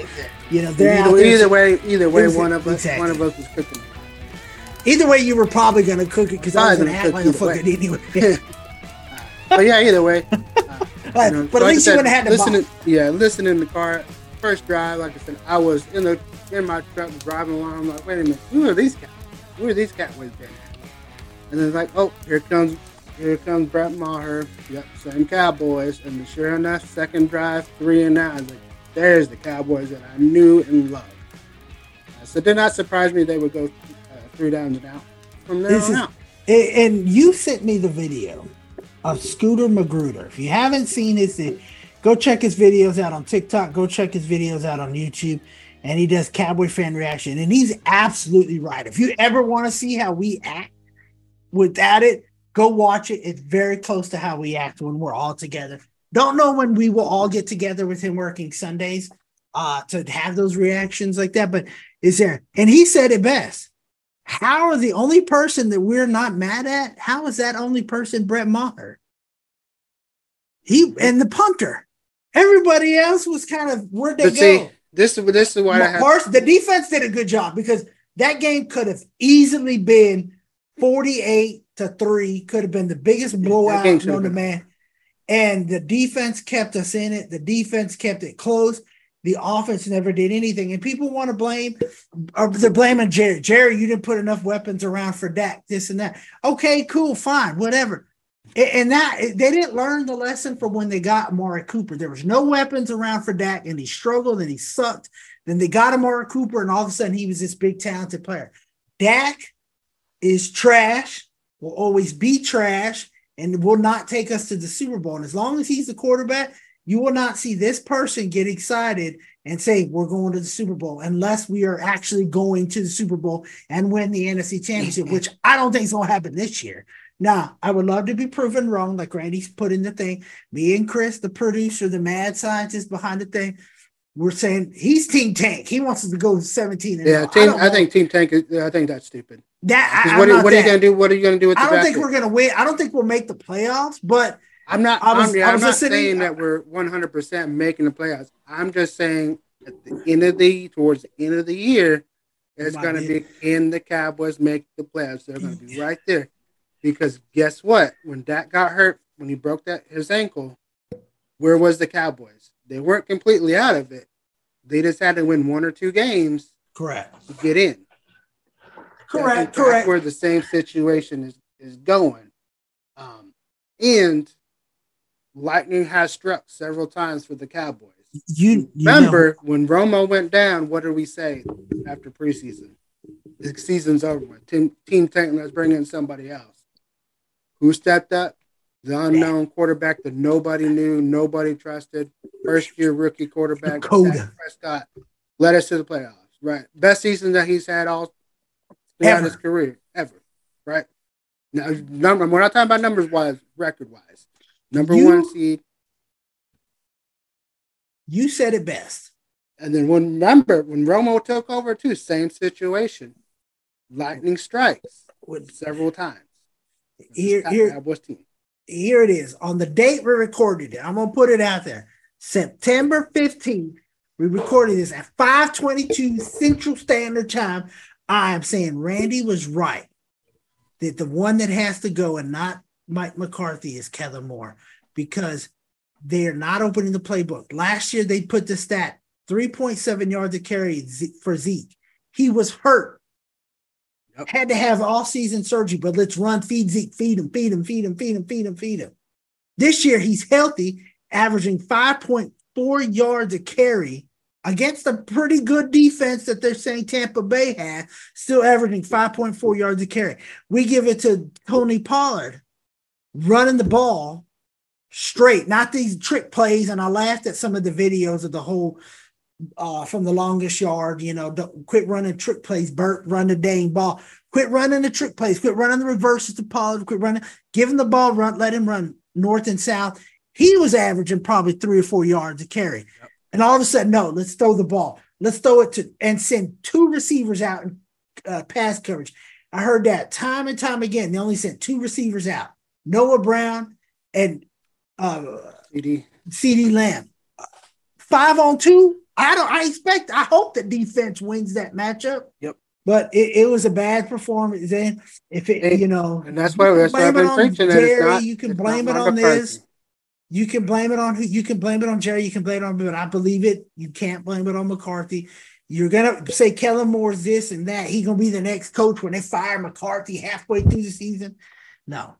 you know, they're out Either, there. either way, either way, one of us, exactly. one of us was cooking. Either way, you were probably gonna cook it because I was gonna gonna act like a either fucking anyway. But yeah, either way. But, you know, but at like I least you wouldn't have had to listen buy. to- Yeah, listen in the car. First drive, like I said, I was in the in my truck driving along. I'm like, wait a minute, who are these guys? Who are these Cowboys been at? And then like, oh, here comes here comes Brett Maher. Yep, same Cowboys. And sure enough, second drive, three and out. I was like, there's the Cowboys that I knew and loved. Uh, So it did not surprise me they would go uh, three downs and out from there This on is- out. And you sent me the video of Scooter Magruder. If you haven't seen his, eh, go check his videos out on TikTok. Go check his videos out on YouTube. And he does Cowboy fan reaction. And he's absolutely right. If you ever want to see how we act without it, go watch it. It's very close to how we act when we're all together. Don't know when we will all get together with him working Sundays uh, to have those reactions like that. But is there? And he said it best. How are the only person that we're not mad at? How is that only person Brett Maher? He and the punter. Everybody else was kind of where'd they But see, go? this is this is why I have the defense did a good job because that game could have easily been 48 to 3, could have been the biggest blowout known to man. And the defense kept us in it. The defense kept it close. The offense never did anything. And people want to blame, or they're blaming Jerry. Jerry, you didn't put enough weapons around for Dak, this and that. Okay, cool, fine, whatever. And that eh, they didn't learn the lesson from when they got Amari Cooper. There was no weapons around for Dak, and he struggled and he sucked. Then they got Amari Cooper, and all of a sudden he was this big talented player. Dak is trash, will always be trash, and will not take us to the Super Bowl. And as long as he's the quarterback, you will not see this person get excited and say, We're going to the Super Bowl, unless we are actually going to the Super Bowl and win the NFC Championship, which I don't think is going to happen this year. Now, I would love to be proven wrong, like Randy's put in the thing. Me and Chris, the producer, the mad scientist behind the thing, we're saying he's Team Tank. He wants us to go 17 and Yeah, team, don't I, think Team Tank. Is, I think that's stupid. that. I, what, are- what are you gonna do? What are you gonna do with the I don't think we're gonna win. I don't think we'll make the playoffs, but I'm not. I was- I'm, I I'm not listening- saying that we're 100 percent making the playoffs. I'm just saying at the end of the towards the end of the year, it's Might gonna be. in the Cowboys make the playoffs. They're gonna be right there because guess what? When Dak got hurt, when he broke that his ankle, where was the Cowboys? They weren't completely out of it. They just had to win one or two games correct, to get in. Correct, that's correct. Where the same situation is is going, um, and lightning has struck several times for the Cowboys. You, you Remember when Romo went down? What did we say after preseason? The season's over. with. Team Team Tank, let's bring in somebody else. Who stepped up? The unknown quarterback that nobody knew, nobody trusted. First year rookie quarterback, Dakota. Prescott, led us to the playoffs. Right, best season that he's had all throughout Ever. his career ever. Right. Now, number we're not talking about numbers wise, record wise. Number You- one seed, you said it best. And then when remember when Romo took over too, same situation. Lightning strikes With- several times. Here, here, Cowboys team. Here it is on the date we recorded it. I'm gonna put it out there. September 15th. We recorded this at 5:22 Central Standard Time. I am saying Randy was right that the one that has to go and not Mike McCarthy is Kellen Moore because they are not opening the playbook. Last year they put the stat 3.7 yards a carry for Zeke. He was hurt. Yep. Had to have all season surgery, but let's run, feed Zeke, feed him, feed him, feed him, feed him, feed him, feed him. This year he's healthy, averaging 5.4 yards a carry against a pretty good defense that they're saying Tampa Bay had, still averaging 5.4 yards a carry. We give it to Tony Pollard running the ball straight, not these trick plays. And I laughed at some of the videos of the whole uh, from the longest yard, you know, don't quit running trick plays, Burt, run the dang ball. Quit running the trick plays, quit running the reverses to Pollard, quit running, give him the ball, run, let him run north and south. He was averaging probably three or four yards a carry. And all of a sudden, no, let's throw the ball. Let's throw it to and send two receivers out in uh, pass coverage. I heard that time and time again. They only sent two receivers out Noah Brown and uh, CeeDee. CeeDee Lamb. Five on two. I don't. I expect. I hope the defense wins that matchup. Yep. But it, it was a bad performance. Then if it, And- you know, And that's why that's can why I've blame been it on preaching that it's Jerry. You can blame it on this. You can blame it on who you can blame it on Jerry. You can blame it on me, but I believe it. You can't blame it on McCarthy. You're gonna say Kellen Moore's this and that. He's gonna be the next coach when they fire McCarthy halfway through the season. No,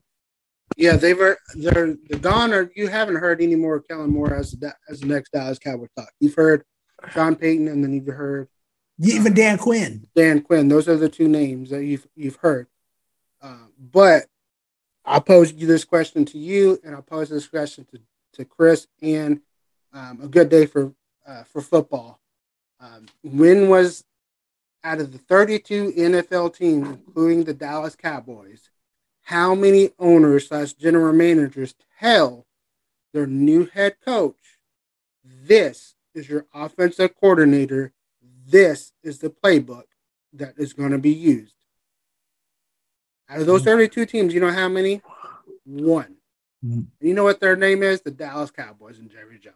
Yeah, they've they're they're gone, or you haven't heard any more of Kellen Moore as the, as the next Dallas Cowboy talk. You've heard Sean Payton, and then you've heard even Dan Quinn. Dan Quinn. Those are the two names that you've you've heard. Uh, but I'll pose you this question to you, and I'll pose this question to, to Chris. And um, a good day for uh, for football. Um, when was out of the 32 NFL teams, including the Dallas Cowboys, how many owners slash general managers tell their new head coach, "This is your offensive coordinator. This is the playbook that is going to be used." Out of those 32 teams, you know how many? One. Mhm. You know what their name is? The Dallas Cowboys and Jerry Jones.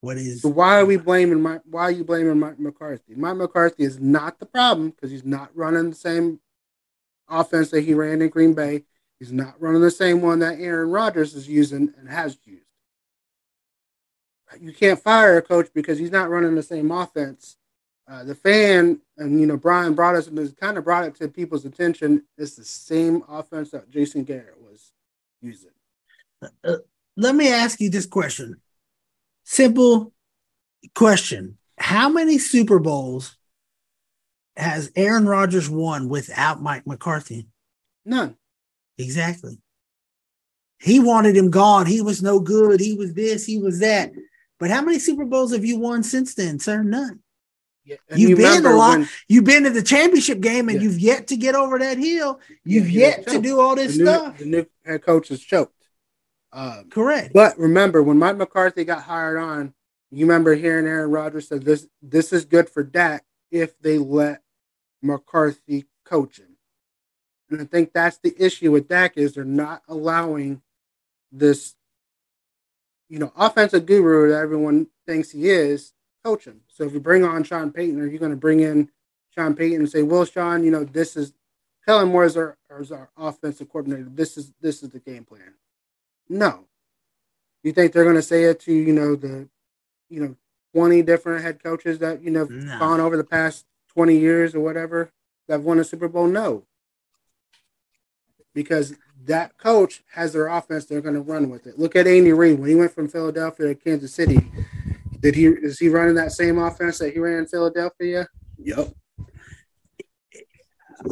What is So why are we blaming Mike? Why are you blaming Mike McCarthy? Mike McCarthy is not the problem because he's not running the same offense that he ran in Green Bay. He's not running the same one that Aaron Rodgers is using and has used. You can't fire a coach because he's not running the same offense. Uh, the fan and you know Brian brought us and kind of brought it to people's attention. It's the same offense that Jason Garrett was using. let me ask you this question. Simple question. How many Super Bowls has Aaron Rodgers won without Mike McCarthy? None. Exactly. He wanted him gone. He was no good. He was this, he was that. But how many Super Bowls have you won since then, sir? None. Yeah, You've you been a lot. when- You've been to the championship game and Yeah. you've yet to get over that hill. You've Yeah, yet to do all this the new, stuff. The new head coach is choked. Um, Correct. but remember, when Mike McCarthy got hired on, you remember hearing Aaron Rodgers said this this is good for Dak if they let McCarthy coach him. And I think that's the issue with Dak is they're not allowing this, you know, offensive guru that everyone thinks he is coach him. So if you bring on Sean Payton, are you going to bring in Sean Payton and say, "Well, Sean, you know, this is Kellen Moore is our, is our offensive coordinator. This is this is the game plan." No. You think they're going to say it to you know the, you know, twenty different head coaches that you know No. gone over the past twenty years or whatever that won a Super Bowl? No. Because that coach has their offense, they're going to run with it. Look at Andy Reid when he went from Philadelphia to Kansas City. Did he is he running that same offense that he ran in Philadelphia? Yep.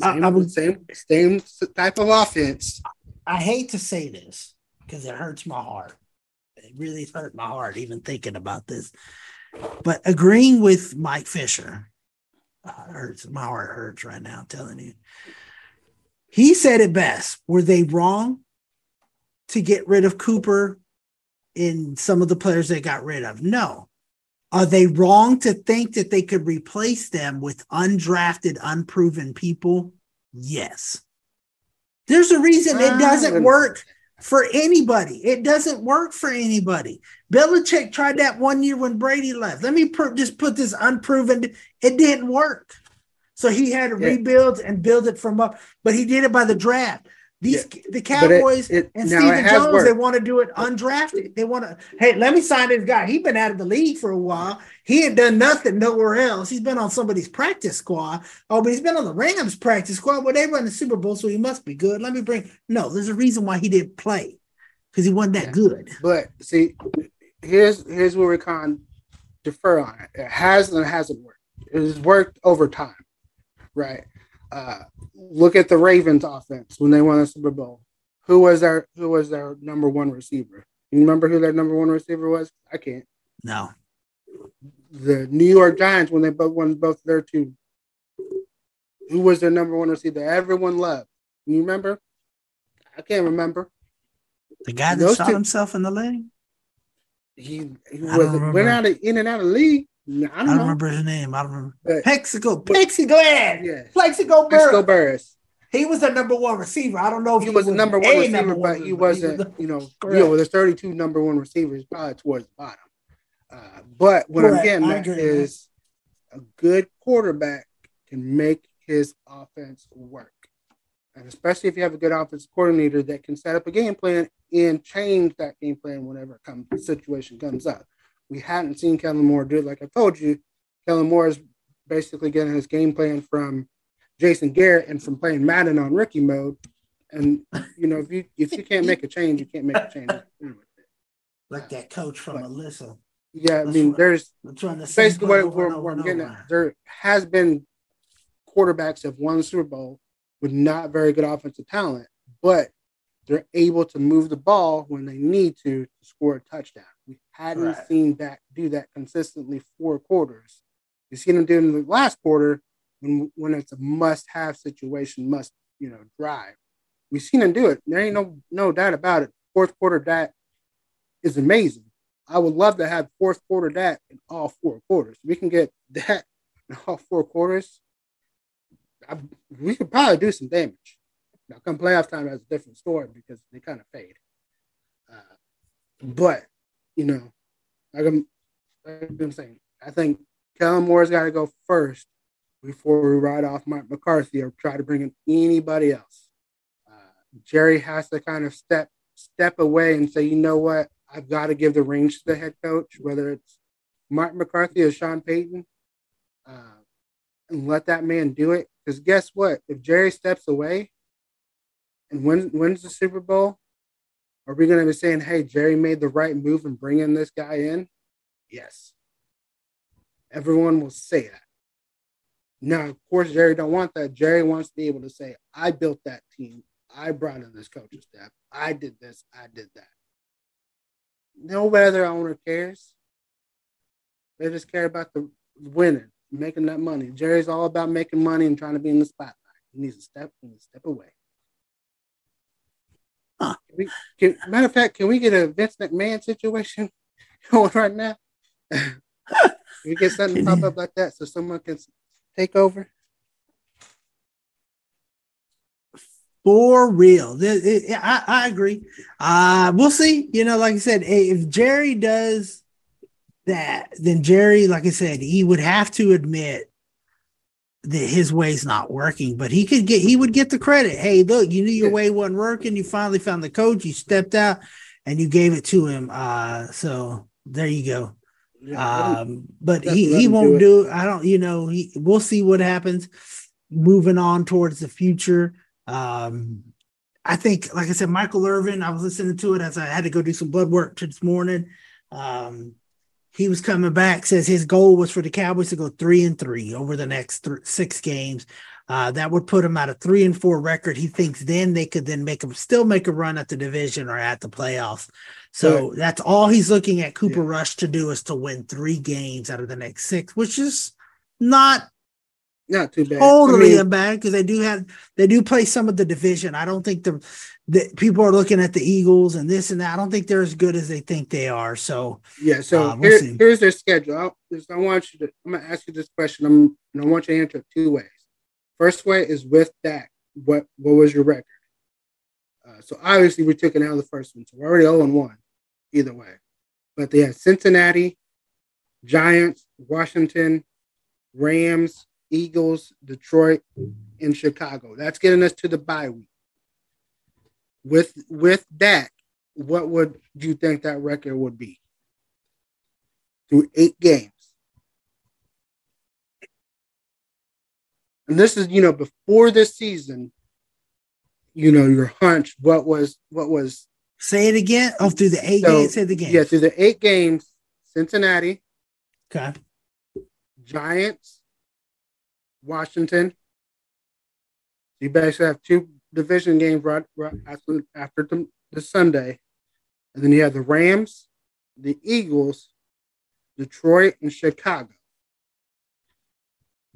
I- Same, I would- same same type of offense. I hate to say this because it hurts my heart. It really hurt my heart even thinking about this. But agreeing with Mike Fisher uh, hurts. My heart hurts right now. I'm telling you. He said it best. Were they wrong to get rid of Cooper in some of the players they got rid of? No. Are they wrong to think that they could replace them with undrafted, unproven people? Yes. There's a reason it doesn't work for anybody. It doesn't work for anybody. Belichick tried that one year when Brady left. Let me pr- just put this unproven. It didn't work. So he had to Yeah. rebuild and build it from up, but he did it by the draft. These the But it- Cowboys it- and Stephen Jones, worked. they want to do it undrafted. They want to, hey, let me sign this guy. He's been out of the league for a while. He had done nothing nowhere else. He's been on somebody's practice squad. Oh, but he's been on the Rams practice squad. Well, they run the Super Bowl, so he must be good. Let me bring. No, there's a reason why he didn't play because he wasn't that Yeah. good. But see, here's here's where we can defer on it. It has and it hasn't worked. It has worked over time, right? Uh, look at the Ravens offense when they won the Super Bowl. Who was their Who was their number one receiver? You remember who their number one receiver was? I can't. No, The New York Giants when they both won both their two. Who was their number one receiver? Everyone loved. You remember? I can't remember. the guy that Those shot two- himself in the leg. He, he was went out of in and out of league. I I don't, don't remember his name. I don't remember. But- Plaxico, Plaxico, go. Yeah. Plaxico, Mexico Burr. Burress. he was the number one receiver. I don't know if he, was the number one receiver, number but one he wasn't. was you know, you know, with the 32 number one receivers, probably towards the bottom. Uh, but what I'm getting at is a good quarterback can make his offense work. And especially if you have a good offensive coordinator that can set up a game plan and change that game plan whenever it comes, the situation comes up. We hadn't seen Kellen Moore do it. Like I told you, Kellen Moore is basically getting his game plan from Jason Garrett and from playing Madden on rookie mode. And you know, if you if you can't make a change, you can't make a change. like that coach from Alyssa. Yeah, I mean, there's I'm trying to basically what, over what, and over I'm getting at. There has been quarterbacks have won the Super Bowl with not very good offensive talent, but they're able to move the ball when they need to to score a touchdown. Hadn't Right. seen that do that consistently four quarters. You seen them do it in the last quarter when when it's a must-have situation, must you know drive. We've seen them do it. There ain't no no doubt about it. Fourth quarter that is amazing. I would love to have fourth quarter that in all four quarters. We can get that in all four quarters. I, we could probably do some damage. Now, come playoff time, that's a different story because they kind of fade. Uh, but you know, like I'm, like I'm saying, I think Kellen Moore's got to go first before we ride off Mike McCarthy or try to bring in anybody else. Uh, Jerry has to kind of step step away and say, you know what, I've got to give the reins to the head coach, whether it's Mike McCarthy or Sean Payton, uh, and let that man do it. Because guess what? If Jerry steps away and wins, wins the Super Bowl, are we going to be saying, hey, Jerry made the right move and bringing this guy in? Yes. Everyone will say that. Now, of course, Jerry don't want that. Jerry wants to be able to say, I built that team. I brought in this coaching staff. I did this. I did that. No other owner cares. They just care about the winning, making that money. Jerry's all about making money and trying to be in the spotlight. He needs to step, he needs to step away. We, can, matter of fact, can we get a Vince McMahon situation going right now? we get something pop up like that so someone can take over? For real. I, I agree. Uh, we'll see. You know, like I said, eh, if Jerry does that, then Jerry, like I said, he would have to admit that his way's not working, but he could get, he would get the credit. Hey, look, you knew your way wasn't working. You finally found the coach, you stepped out and you gave it to him. Uh, so there you go. Um, but he, he won't it. do I don't, you know, he we'll see what happens moving on towards the future. Um, I think, like I said, Michael Irvin, I was listening to it as I had to go do some blood work this morning. Um, he was coming back, says his goal was for the Cowboys to go three and three over the next th- six games. Uh, that would put him at a three and four record. He thinks then they could then make him still make a run at the division or at the playoffs. So that's all he's looking at Cooper Rush to do is to win three games out of the next six, which is not Not too bad. totally I mean, bad because they do have they do play some of the division. I don't think the the people are looking at the Eagles and this and that. I don't think they're as good as they think they are. So Yeah, so Uh, we'll here- here's their schedule. I'll, I want you to. I'm gonna ask you this question. I'm, and I want you to answer it two ways. First way is with Dak. What what was your record? Uh, so obviously we took it out of the first one, so we're already 0 and one, either way. But they have Cincinnati, Giants, Washington, Rams, Eagles, Detroit, and Chicago. That's getting us to the bye week. With with that, what would you think that record would be? Through eight games. And this is, you know, before this season, you know, your hunch, what was what was say it again. Oh, through the eight so, games, say the game. Yeah, through the eight games, Cincinnati, Okay. Giants, Washington. You basically have two division games right, right after after the, the Sunday, and then you have the Rams, the Eagles, Detroit, and Chicago.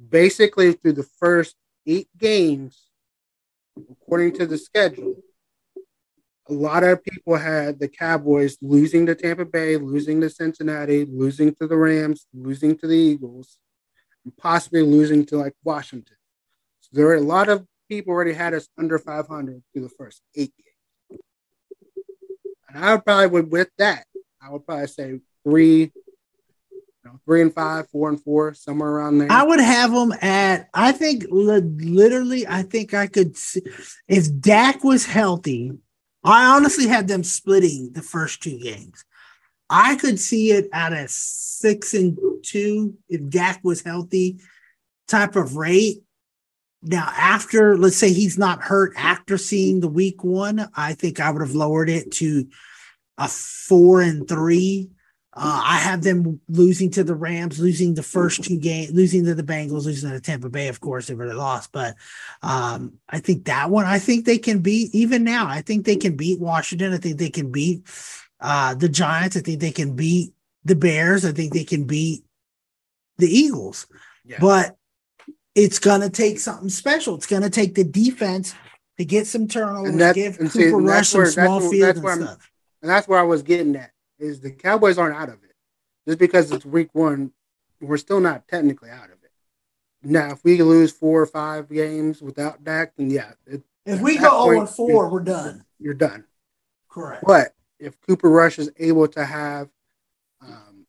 Basically, through the first eight games, according to the schedule, a lot of people had the Cowboys losing to Tampa Bay, losing to Cincinnati, losing to the Rams, losing to the Eagles, and possibly losing to like Washington. So there are a lot of people already had us under 500 through the first eight games. And I would probably would with that, I would probably say three, you know, three and five, four and four, somewhere around there. I would have them at. I think literally. I think I could see if Dak was healthy. I honestly had them splitting the first two games. I could see it at a six and two if Dak was healthy type of rate. Now, after let's say he's not hurt after seeing the week one, I think I would have lowered it to a four and three. Uh, I have them losing to the Rams, losing the first two games, losing to the Bengals, losing to Tampa Bay. Of course, they really lost, but um, I think that one. I think they can beat even now. I think they can beat Washington. I think they can beat uh, the Giants. I think they can beat the Bears. I think they can beat the Eagles. Yeah. But it's gonna take something special. It's gonna take the defense to get some turnovers, And give and see, Cooper and Rush that's some where- that's small where- field that's and stuff. and that's where I was getting at is the Cowboys aren't out of it. Just because it's week one, we're still not technically out of it. Now, if we lose four or five games without Dak, then yeah, it, If we go 0 point, and 4, we're done. you're done. Correct. But if Cooper Rush is able to have um,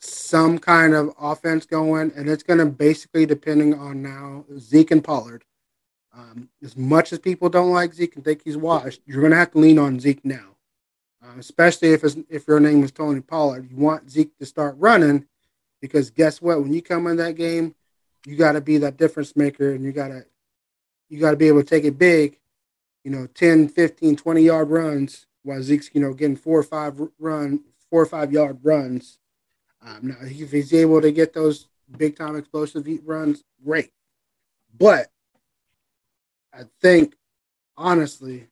some kind of offense going, and it's going to basically depending on now Zeke and Pollard. Um, as much as people don't like Zeke and think he's washed, you're going to have to lean on Zeke now, uh, especially if if your name is Tony Pollard. You want Zeke to start running because guess what? When you come in that game, you got to be that difference maker, and you got to you got to be able to take it big you know, 10, 15, 20 yard runs while Zeke's, you know, getting four or five run, four or five yard runs. Um, now, if he's able to get those big time explosive runs, great. But I think, honestly,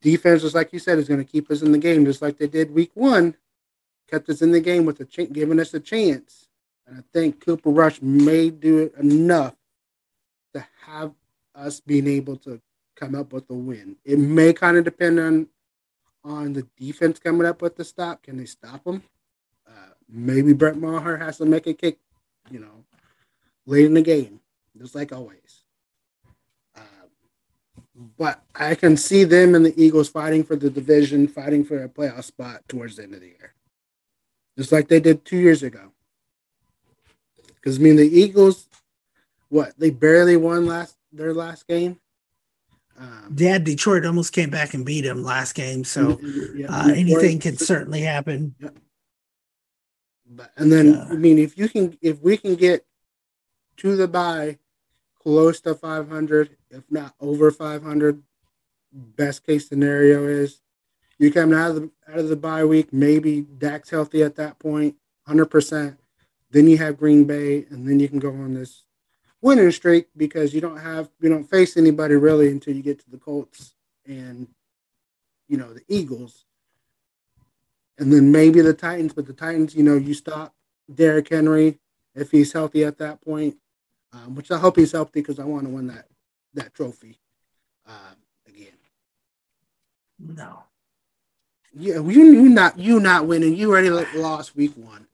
defense, just like you said, is going to keep us in the game, just like they did week one, kept us in the game with a ch- giving us a chance. And I think Cooper Rush may do it enough to have us being able to come up with a win. It may kind of depend on on the defense coming up with the stop. Can they stop them? Uh, maybe Brett Maher has to make a kick, you know, late in the game, just like always. Um, but I can see them and the Eagles fighting for the division, fighting for a playoff spot towards the end of the year, just like they did two years ago. Because I mean, the Eagles, what they barely won last their last game. Um, Yeah, Detroit almost came back and beat him last game, so yeah, uh, anything can certainly happen. But and then Yeah. I mean, if you can, if we can get to the bye close to 500, if not over 500, best case scenario is you come out of the out of the bye week. Maybe Dak's healthy at that point, 100. percent Then you have Green Bay, and then you can go on this winning streak because you don't have you don't face anybody really until you get to the Colts and you know the Eagles and then maybe the Titans. But the Titans, you know, you stop Derrick Henry if he's healthy at that point, um, which I hope he's healthy because I want to win that that trophy um, again. No. Yeah, you you not you not winning. You already lost week one.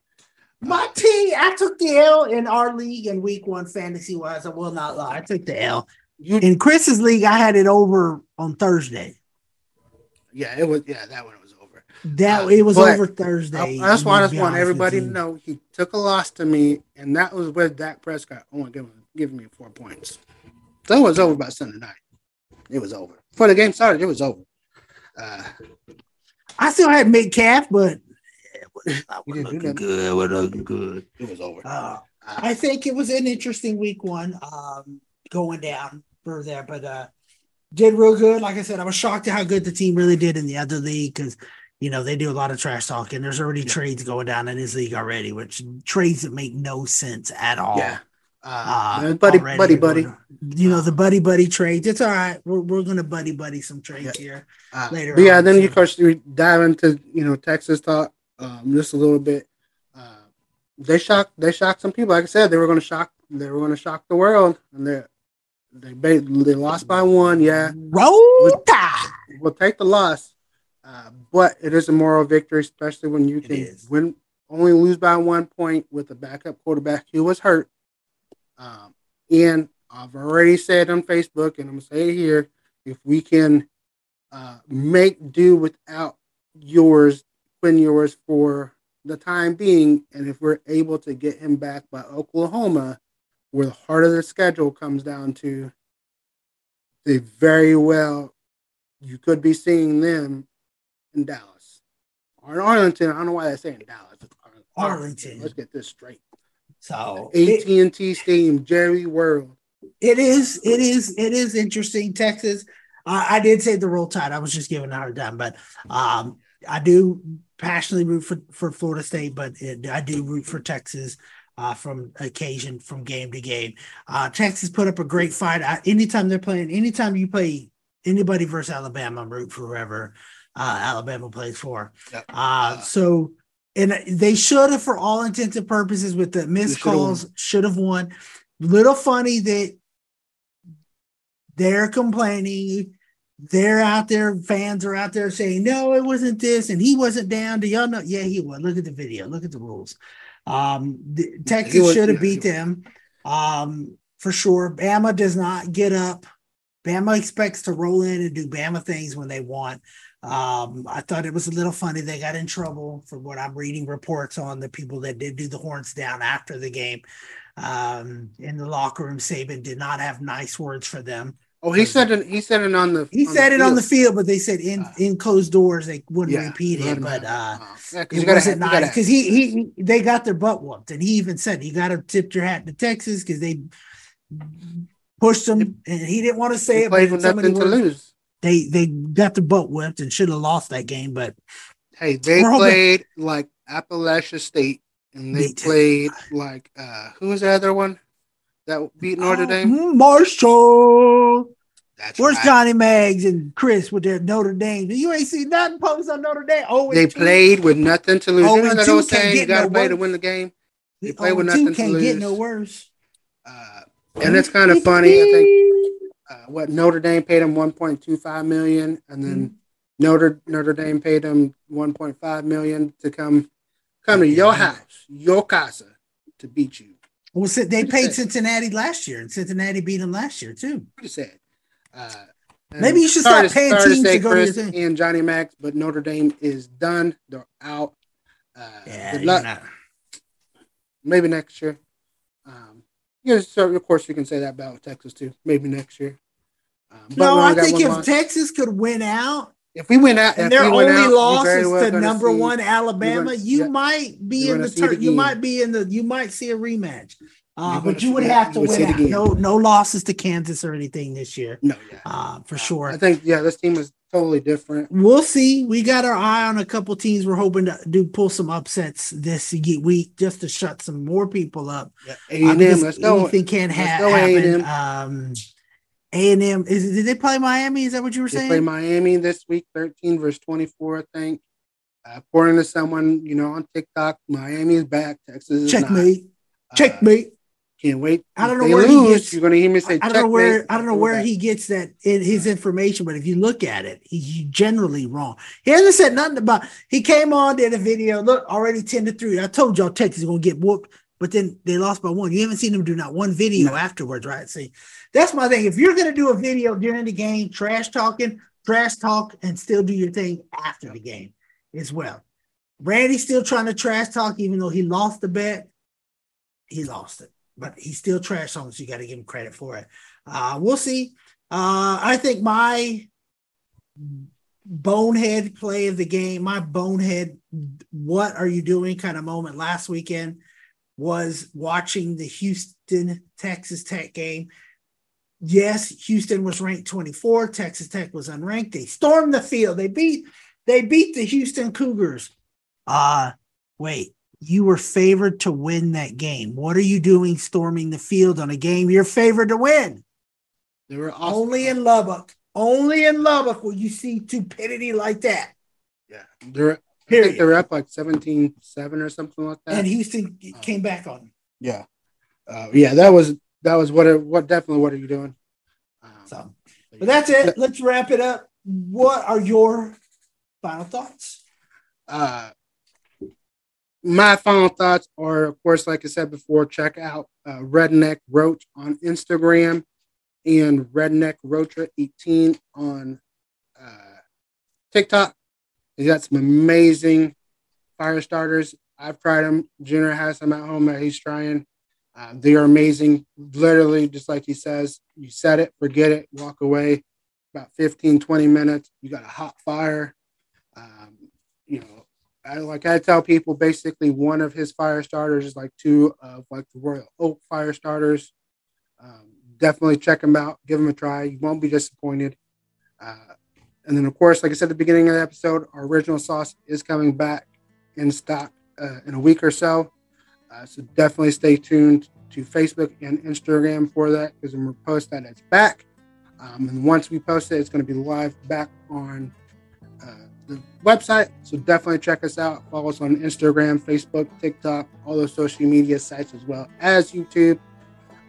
My team, I took the L in our league in week one fantasy wise. I will not lie. I took the L. You In Chris's league, I had it over on Thursday. yeah, it was yeah that one was over. That Uh, it was over Thursday. I, that's why I just want everybody to know he took a loss to me, and that was with Dak Prescott only giving giving me four points. So it was over by Sunday night. It was over before the game started. It was over. Uh, I still had Metcalf, but it was, I You was didn't do looking good. It was looking good. it was over. Uh, Uh, I think it was an interesting week one um, going down for there, but uh, did real good. Like I said, I was shocked at how good the team really did in the other league because you know they do a lot of trash talking. There's already trades going down in his league already, which trades that make no sense at all. yeah. Uh, Uh, buddy, already buddy, buddy. going to- you know the buddy buddy trades. It's all right. We're, we're gonna buddy buddy some trades here. Uh, later But yeah, on, then so- you course we dive into you know Texas talk um, just a little bit. Uh, they shocked they shocked some people. Like I said, they were going to shock they were going to shock the world, and they they they lost by one. Yeah, Roll Tide. we'll take the loss, uh, but it is a moral victory, especially when you can win only lose by one point with a backup quarterback who was hurt, um, and I've already said on Facebook, and I'm gonna say it here: if we can uh, make do without yours, Quinn Ewers for the time being, and if we're able to get him back by Oklahoma, where the heart of the schedule comes down to, they very well you could be seeing them in Dallas or in Arlington. I don't know why they're saying Dallas. Arlington. Let's get this straight. So AT and T Stadium, Jerry World. It is. It is. It is interesting. Texas. Uh, I did say the roll tide. I was just giving out a hard time, but um, I do passionately root for, for Florida State, but it, I do root for Texas uh, from occasion, from game to game. Uh, Texas put up a great fight. I, anytime they're playing, anytime you play anybody versus Alabama, I'm root for whoever uh, Alabama plays for. Yep. Uh, so, and they should have, for all intents and purposes, with the missed calls, should have won. Little funny that they're complaining. They're out there, fans are out there saying, no, it wasn't this, and he wasn't down. Do y'all know? Yeah, he was. Look at the video, look at the rules. Um, the, Texas should have beat them um, for sure. Bama does not get up. Bama expects to roll in and do Bama things when they want. Um, I thought it was a little funny. They got in trouble for what I'm reading reports on the people that did do the horns down after the game. Um, in the locker room, Saban did not have nice words for them. Oh, he said it. He said it on the. He on said it on the field. field, but they said in in closed doors they wouldn't Yeah, repeat it. But uh, Yeah, 'cause it wasn't have- nice because he he they got their butt whooped, and he even said he got to tip your hat to Texas because they pushed them, and he didn't want to say it. But played in with nothing to lose. they they got their butt whipped and should have lost that game. But Hey, they We're hoping- played like Appalachia State, and they too. played like uh who was the other one that beat Notre Oh, Dame? Marshall. That's Where's right. Johnny Maggs and Chris with their Notre Dame? You ain't see nothing post on Notre Dame. Oh, They played with nothing to lose. Oh, you know that old saying, you got to no play to win the game. They They play with two nothing to can't lose. get no worse. Uh, and it's kind of funny. I think uh, what Notre Dame paid him 1.25 million, and then Mm-hmm. Notre Notre Dame paid him 1.5 million to come come to your house, your casa, to beat you. Well, they paid. Cincinnati last year, and Cincinnati beat them last year too. Pretty sad. Uh, Maybe you should stop paying sorry teams to go to your thing. and Johnny Max, but Notre Dame is done. They're out. Uh, Yeah, good luck. not- Maybe next year. Um, yeah, so of course you can say that about Texas too. Maybe next year. Um, but No, I think if. Texas could win out, if we went out and their we only out, loss is well to number see- one Alabama, gonna- you yeah. might be in the tur- you might be in the you might see a rematch. Uh, but you would see- have to would win. No, no losses to Kansas or anything this year, No, yeah, uh, for Uh, sure. I think yeah, this team is totally different. We'll see. We got our eye on a couple teams. We're hoping to do pull some upsets this week just to shut some more people up. Yeah, Uh, A and because M, let's go. Anything can Let's ha- go, happen. A&M. Um, A and M is did they play Miami? Is that what you were They saying? play Miami this week, 13 versus 24, I think. Uh, according to someone, you know, on TikTok, Miami is back. Texas is not. Checkmate. Uh, Checkmate. Can't wait. I don't know they where he lose, gets- You're going to hear me say I don't know where checkmate. I don't know where back. he gets that in his information, but if you look at it, he's generally wrong. He hasn't said nothing about. He came on, did a video. Look, already ten to three. I told y'all Texas is gonna get whooped, but then they lost by one. You haven't seen him do not one video No. afterwards, right? See, that's my thing. If you're gonna do a video during the game, trash talking, trash talk, and still do your thing after the game as well. Randy's still trying to trash talk, even though he lost the bet. He lost it but he's still trash talking, so you got to give him credit for it. Uh, we'll see. Uh, I think my bonehead play of the game, my bonehead, what are you doing kind of moment last weekend was watching the Houston Texas Tech game. Yes, Houston was ranked 24, Texas Tech was unranked. They stormed the field. They beat they beat the Houston Cougars. Uh wait, you were favored to win that game. What are you doing storming the field on a game you're favored to win? They were awesome. Only in Lubbock. Only in Lubbock will you see stupidity like that. Yeah. They're, Period. they were up like 17 7 or something like that. And Houston came back on. them. yeah. Uh, yeah, that was that was what it, what definitely what are you doing? Um, So, but that's it. Let's wrap it up. What are your final thoughts? uh my final thoughts are, of course, like I said before, check out uh, Redneck Roach on Instagram and Redneck Roach 18 on uh, TikTok. He's got some amazing fire starters. I've tried them. Junior has some at home that he's trying. Uh, they are amazing. Literally, just like he says, you set it, forget it, walk away. About 15, 20 minutes, you got a hot fire. Um, you know, I, like I tell people, basically one of his fire starters is like two of like the Royal Oak fire starters. Um, definitely check them out, give them a try. You won't be disappointed. Uh, and then, of course, like I said at the beginning of the episode, our original sauce is coming back in stock uh, in a week or so. Uh, so definitely stay tuned to Facebook and Instagram for that because when we post that, it's back. Um, and once we post it, it's going to be live back on uh, the website. So definitely check us out. Follow us on Instagram, Facebook, TikTok, all those social media sites as well as YouTube.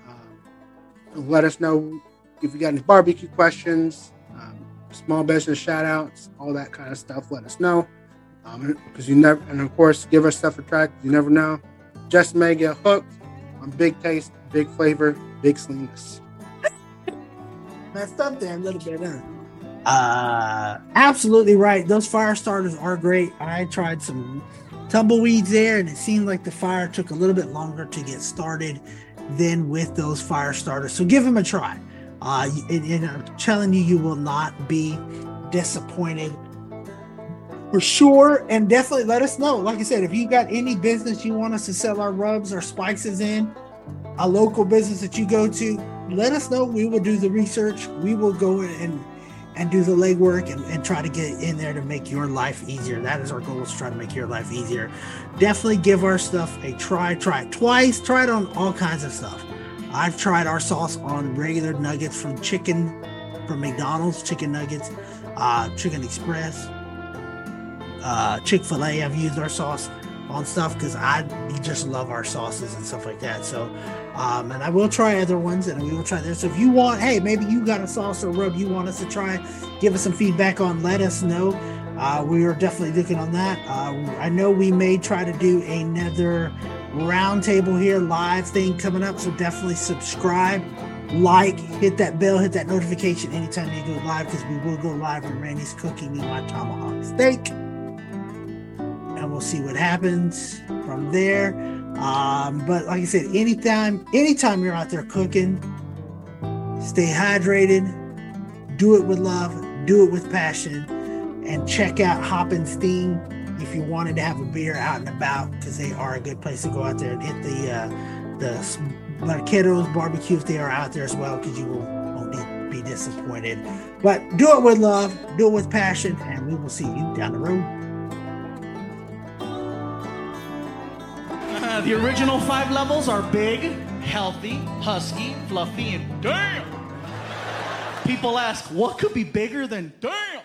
Um, let us know if you got any barbecue questions, um, small business shout outs, all that kind of stuff. Let us know. Because um, you never, and of course, give us stuff a try. You never know. Just may get hooked on big taste, big flavor, big slimness. Messed up there a little bit, huh? Uh, absolutely right. Those fire starters are great. I tried some tumbleweeds there, and it seemed like the fire took a little bit longer to get started than with those fire starters. So give them a try. Uh, and, and I'm telling you, you will not be disappointed for sure. And definitely let us know. Like I said, if you got any business you want us to sell our rubs or spices in, a local business that you go to, let us know. We will do the research. We will go and and do the legwork and, and try to get in there to make your life easier. That is our goal is try to make your life easier. Definitely give our stuff a try. Try it twice. Try it on all kinds of stuff. I've tried our sauce on regular nuggets from chicken from McDonald's, chicken nuggets, uh, chicken express, uh, Chick fil A. I've used our sauce on stuff because I just love our sauces and stuff like that. So, um, and I will try other ones and we will try this. So if you want, hey, maybe you got a sauce or rub you want us to try, give us some feedback on, let us know. Uh, we are definitely looking on that. Uh, I know we may try to do another roundtable here live thing coming up. So definitely subscribe, like, hit that bell, hit that notification anytime you go live because we will go live when Randy's cooking me my tomahawk steak and we'll see what happens from there. Um, but like I said, anytime, anytime you're out there cooking, stay hydrated, do it with love, do it with passion, and check out Hop and Sting if you wanted to have a beer out and about because they are a good place to go out there and hit the uh, the Marqueros barbecue if they are out there as well because you will, won't be disappointed. But do it with love, do it with passion, and we will see you down the road. Uh, the original five levels are big, healthy, husky, fluffy, and damn. People ask, what could be bigger than damn?